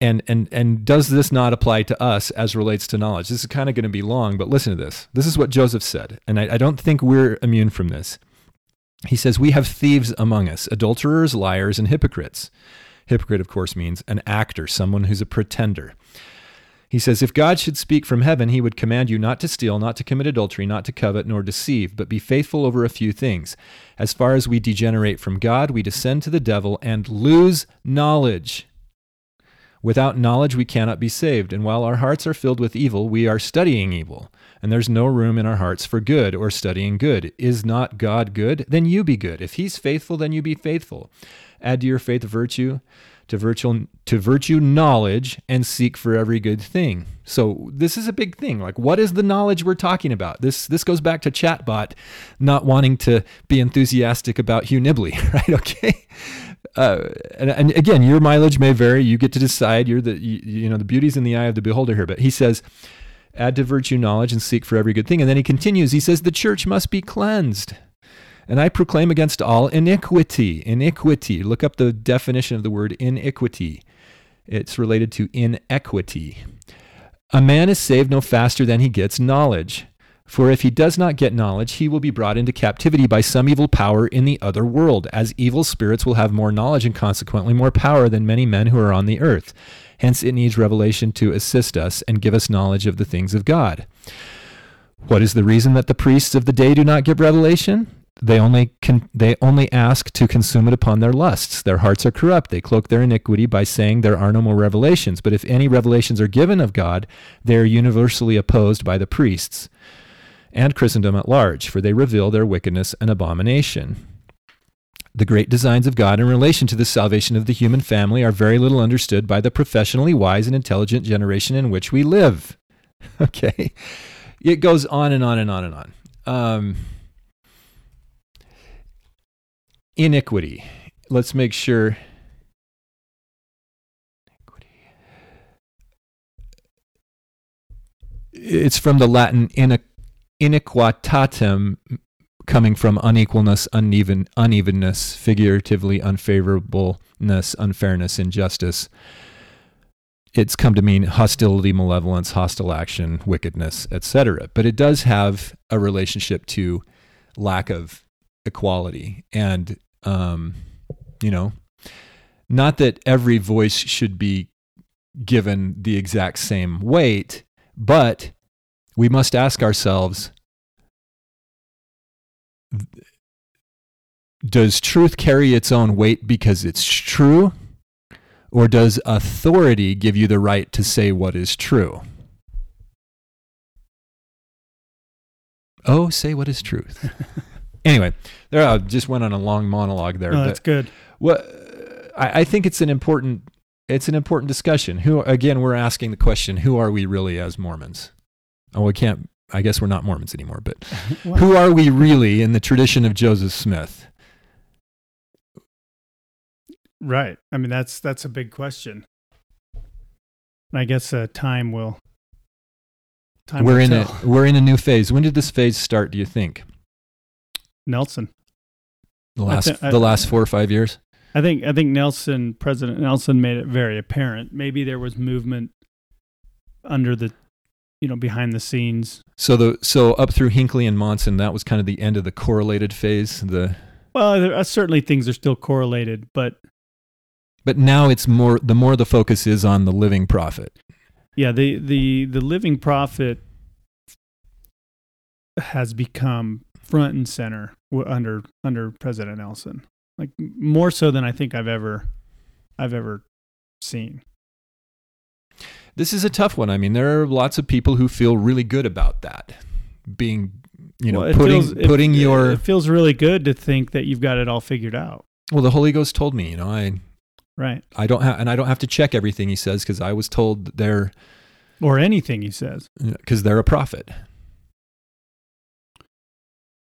And and and does this not apply to us as relates to knowledge? This is kind of going to be long but listen to this. This is what joseph said and I, I don't think we're immune from this. He says, We have thieves among us, adulterers, liars, and hypocrites. Hypocrite, of course, means an actor, someone who's a pretender. He says, If God should speak from heaven, he would command you not to steal, not to commit adultery, not to covet, nor deceive, but be faithful over a few things. As far as we degenerate from God, we descend to the devil and lose knowledge. Without knowledge, we cannot be saved. And while our hearts are filled with evil, we are studying evil. And there's no room in our hearts for good or studying good. Is not God good? Then you be good. If he's faithful, then you be faithful. Add to your faith virtue, to virtue to virtue knowledge and seek for every good thing. So this is a big thing. Like what is the knowledge we're talking about? This this goes back to chatbot not wanting to be enthusiastic about Hugh Nibley, [LAUGHS] right? Okay. Uh, and, and again, your mileage may vary. You get to decide. You're the you, you know the beauty's in the eye of the beholder here. But he says, add to virtue knowledge and seek for every good thing. And then he continues. He says the church must be cleansed. And I proclaim against all iniquity. Iniquity. Look up the definition of the word iniquity. It's related to inequity. A man is saved no faster than he gets knowledge. For if he does not get knowledge, he will be brought into captivity by some evil power in the other world, as evil spirits will have more knowledge and consequently more power than many men who are on the earth. Hence, it needs revelation to assist us and give us knowledge of the things of God. What is the reason that the priests of the day do not give revelation? They only can, they only ask to consume it upon their lusts. Their hearts are corrupt. They cloak their iniquity by saying there are no more revelations. But if any revelations are given of God, they are universally opposed by the priests and Christendom at large, for they reveal their wickedness and abomination. The great designs of God in relation to the salvation of the human family are very little understood by the professionally wise and intelligent generation in which we live. [LAUGHS] Okay. It goes on and on and on and on. Um, iniquity. Let's make sure. It's from the Latin iniquitatem, coming from unequalness, uneven, unevenness, figuratively unfavorableness, unfairness, injustice. It's come to mean hostility, malevolence, hostile action, wickedness, etc. But it does have a relationship to lack of equality and um, you know, not that every voice should be given the exact same weight, but we must ask ourselves does truth carry its own weight because it's true? Or does authority give you the right to say what is true? Oh, say what is truth. [LAUGHS] anyway, there I just went on a long monologue there. No, that's good. What I, I think it's an important it's an important discussion. Who again we're asking the question, who are we really as Mormons? Oh, we can't I guess we're not Mormons anymore, but [LAUGHS] who are we really in the tradition of Joseph Smith? Right. I mean that's that's a big question. And I guess uh, time will time we're will in tell. a we're in a new phase. When did this phase start, do you think? Nelson. The I last I- the last 4 or 5 years? I think I think Nelson, President Nelson, made it very apparent. Maybe there was movement under the, you know, behind the scenes. So the so up through Hinckley and Monson, that was kind of the end of the correlated phase. The Well, there are, certainly things are still correlated, but but now it's more the more the focus is on the living prophet. yeah, the the the living prophet has become front and center under under President Nelson, like more so than I think I've ever I've ever seen. This is a tough one. I mean, there are lots of people who feel really good about that being, you know, Well, putting feels- it- putting your it feels really good to think that you've got it all figured out, well, the Holy Ghost told me, you know, I right? I don't have and I don't have to check everything he says because I was told they're Or anything he says. because they're a prophet.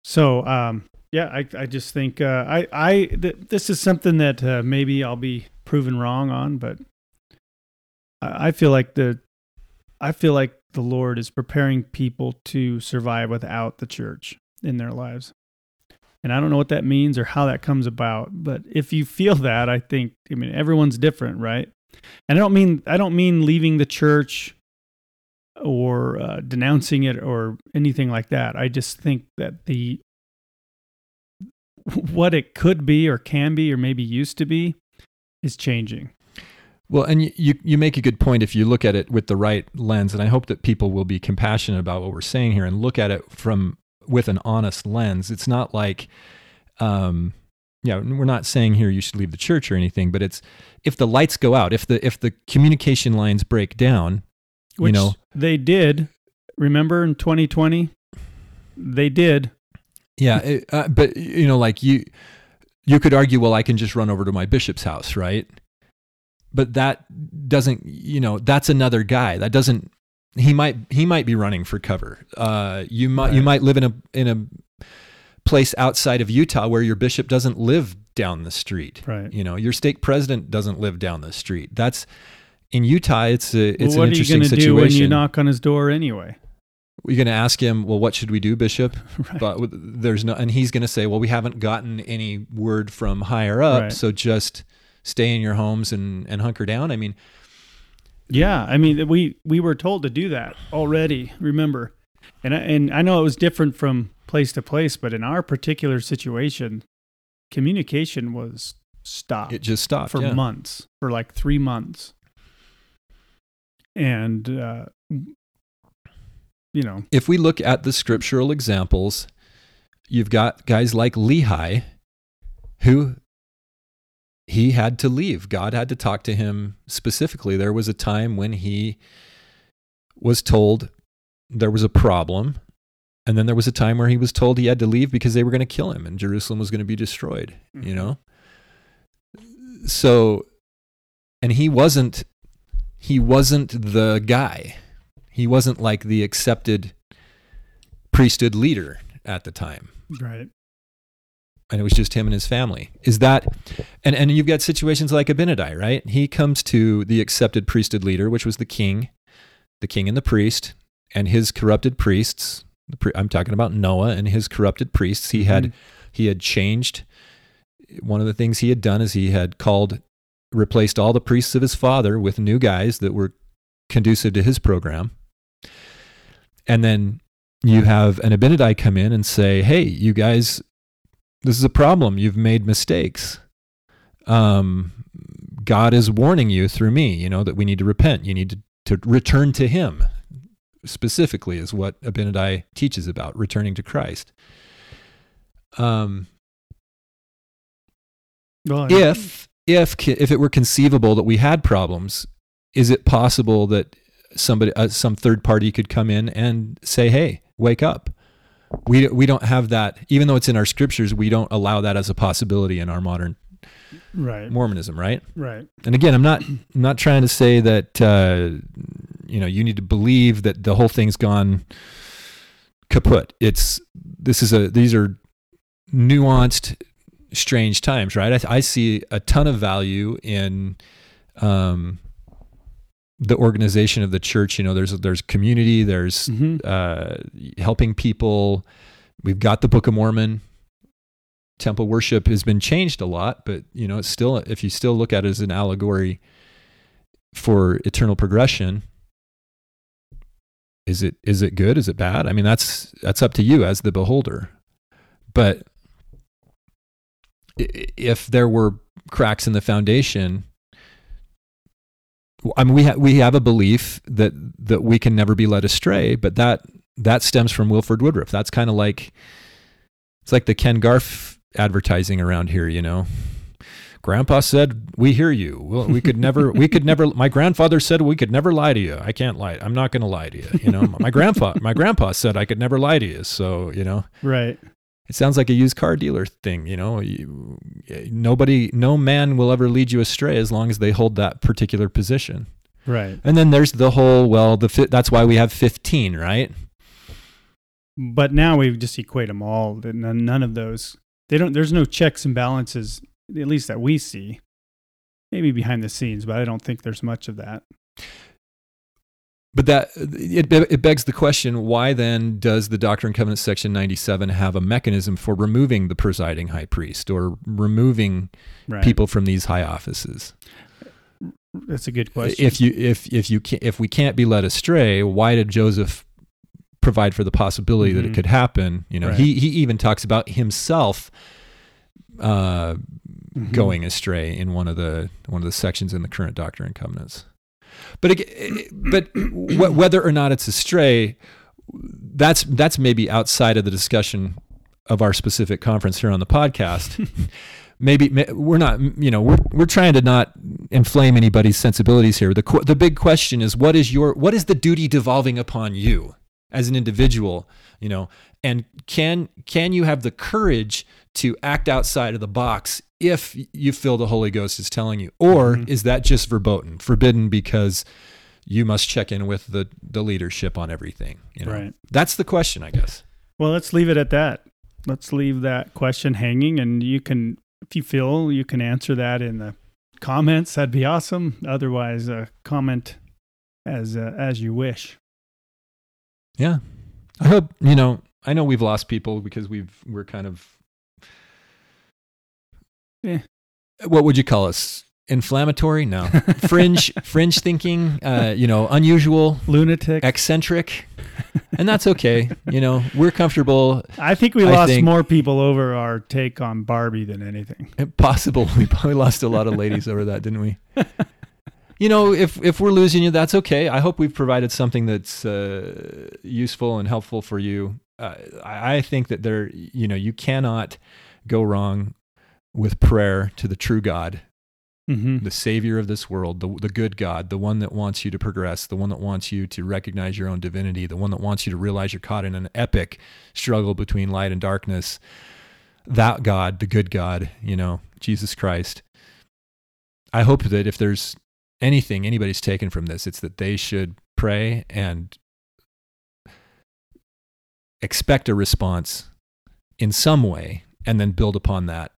So, um, yeah, I, I just think uh, I, I th- this is something that uh, maybe I'll be proven wrong on, but I, I feel like the, I feel like the Lord is preparing people to survive without the church in their lives, and I don't know what that means or how that comes about. But if you feel that, I think I mean everyone's different, right? And I don't mean I don't mean leaving the church or uh, denouncing it or anything like that. I just think that the [LAUGHS] what it could be or can be or maybe used to be is changing. Well, and you, you make a good point if you look at it with the right lens, and I hope that people will be compassionate about what we're saying here and look at it from with an honest lens. It's not like, um, yeah, we're not saying here you should leave the church or anything, but it's if the lights go out, if the if the communication lines break down, Which you know, they did. Remember in 2020, they did. yeah, it, uh, but you know, like you you could argue, well, I can just run over to my bishop's house, right? but that doesn't you know that's another guy that doesn't he might he might be running for cover uh you might you might live in a in a place outside of Utah where your bishop doesn't live down the street Right. you know your stake president doesn't live down the street that's in Utah it's a it's well, what are you going to do when you knock on his door anyway? you're going to ask him well what should we do bishop [LAUGHS] Right. but there's no and he's going to say well we haven't gotten any word from higher up Right. so just stay in your homes and and hunker down i mean Yeah, I mean, we we were told to do that already. Remember, and I, and I know it was different from place to place, but in our particular situation, communication was stopped it just stopped for yeah. months, for like three months, and uh, you know, if we look at the scriptural examples you've got guys like lehi who he had to leave. God had to talk to him specifically. There was a time when he was told there was a problem and then there was a time where he was told he had to leave because they were going to kill him and jerusalem was going to be destroyed you Mhm. know? So and he wasn't he wasn't the guy. He wasn't like the accepted priesthood leader at the time. Right, and it was just him and his family. Is that and and you've got situations like abinadi right? He comes to the accepted priesthood leader which was the king the king and the priest and his corrupted priests i'm talking about noah and his corrupted priests. He had Mhm. he had changed. One of the things he had done is he had called replaced all the priests of his father with new guys that were conducive to his program. And then you have an abinadi come in and say hey you guys this is a problem. You've made mistakes. Um, god is warning you through me you know that we need to repent. You need to, to return to him specifically is what abinadi teaches about returning to christ. Um, well, if if if it were conceivable that we had problems, is it possible that somebody uh, some third party could come in and say, "Hey, wake up." We we don't have that even though it's in our scriptures, we don't allow that as a possibility in our modern right, Mormonism, right? right, And again, I'm not I'm not trying to say that uh, you know, you need to believe that the whole thing's gone kaput. It's this is a these are nuanced strange times, right? I, I see a ton of value in um, the organization of the church. You know, there's there's community, there's hmm uh, helping people. We've got the Book of Mormon. Temple worship has been changed a lot, but you know, it's still if you still look at it as an allegory for eternal progression, is it is it good? Is it bad? I mean, that's that's up to you as the beholder. But if there were cracks in the foundation, I mean, we ha- we have a belief that that we can never be led astray, but that that stems from Wilford Woodruff. That's kind of like it's like the Ken Garff advertising around here, you know. Grandpa said, "We hear you. Well, we could never. We could never. [LAUGHS] My grandfather said we could never lie to you. I can't lie. I'm not going to lie to you. You know. My grandpa. My grandpa said I could never lie to you. So you know, right, it sounds like a used car dealer thing. You know, you, nobody, no man will ever lead you astray as long as they hold that particular position. right. And then there's the whole. Well, the fi- that's why we have 15, right? But now we just equate them all. none of those. They don't. There's no checks and balances, at least that we see. Maybe behind the scenes, but I don't think there's much of that. But that it, it begs the question: Why then does the Doctrine and Covenants section 97 have a mechanism for removing the presiding high priest or removing Right. people from these high offices? That's a good question. If you if if you can, if we can't be led astray, why did Joseph provide for the possibility that it Mhm. could happen? You know, Right. he he even talks about himself uh, Mhm. going astray in one of the one of the sections in the current Doctrine and Covenants. But ag- eh, eh, but whether or not it's astray, that's that's maybe outside of the discussion of our specific conference here on the podcast. [LAUGHS] maybe we're not you know we're we're trying to not inflame anybody's sensibilities here. The the big question is what is your what is the duty devolving upon you as an individual, you know, and can can you have the courage to act outside of the box if you feel the Holy Ghost is telling you, or Mhm. is that just verboten, forbidden because you must check in with the the leadership on everything? You know, Right. that's the question, I guess. Well, let's leave it at that. Let's leave that question hanging, and you can, if you feel, you can answer that in the comments. That'd be awesome. Otherwise, uh, comment as uh, as you wish. Yeah, I hope you know. I know we've lost people because we've we're kind of. Eh. What would you call us? Inflammatory? No. [LAUGHS] Fringe, fringe thinking. Uh, you know, unusual, Lunatic. eccentric, and that's okay. You know, we're comfortable. I think we I lost think- more people over our take on Barbie than anything. Possible. [LAUGHS] We probably lost a lot of ladies over that, didn't we? You know, if if we're losing you, that's okay. I hope we've provided something that's uh, useful and helpful for you. Uh, I I think that there, you know, you cannot go wrong with prayer to the true God, Mm-hmm. the Savior of this world, the the good God, the one that wants you to progress, the one that wants you to recognize your own divinity, the one that wants you to realize you're caught in an epic struggle between light and darkness. That God, the good God, you know, Jesus Christ. I hope that if there's anything anybody's taken from this, it's that they should pray and expect a response in some way and then build upon that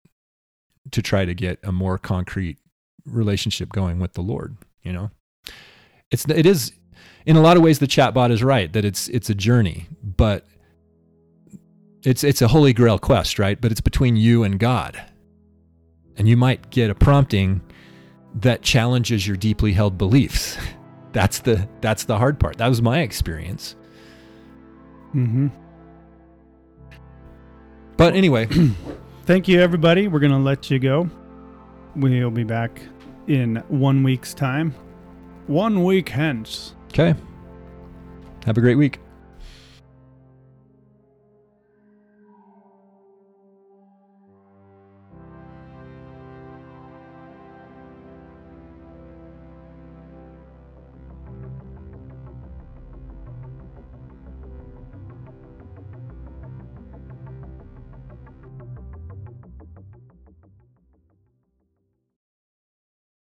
to try to get a more concrete relationship going with the Lord, you know. It's it is in a lot of ways the chatbot is right that it's it's a journey, but it's it's a holy grail quest, right? But it's between you and God. And you might get a prompting that challenges your deeply held beliefs. [LAUGHS] That's the that's the hard part. That was my experience. Mm-hmm. But anyway, [CLEARS THROAT] Thank you, everybody. We're going to let you go. We'll be back in one week's time. One week hence. okay. Have a great week.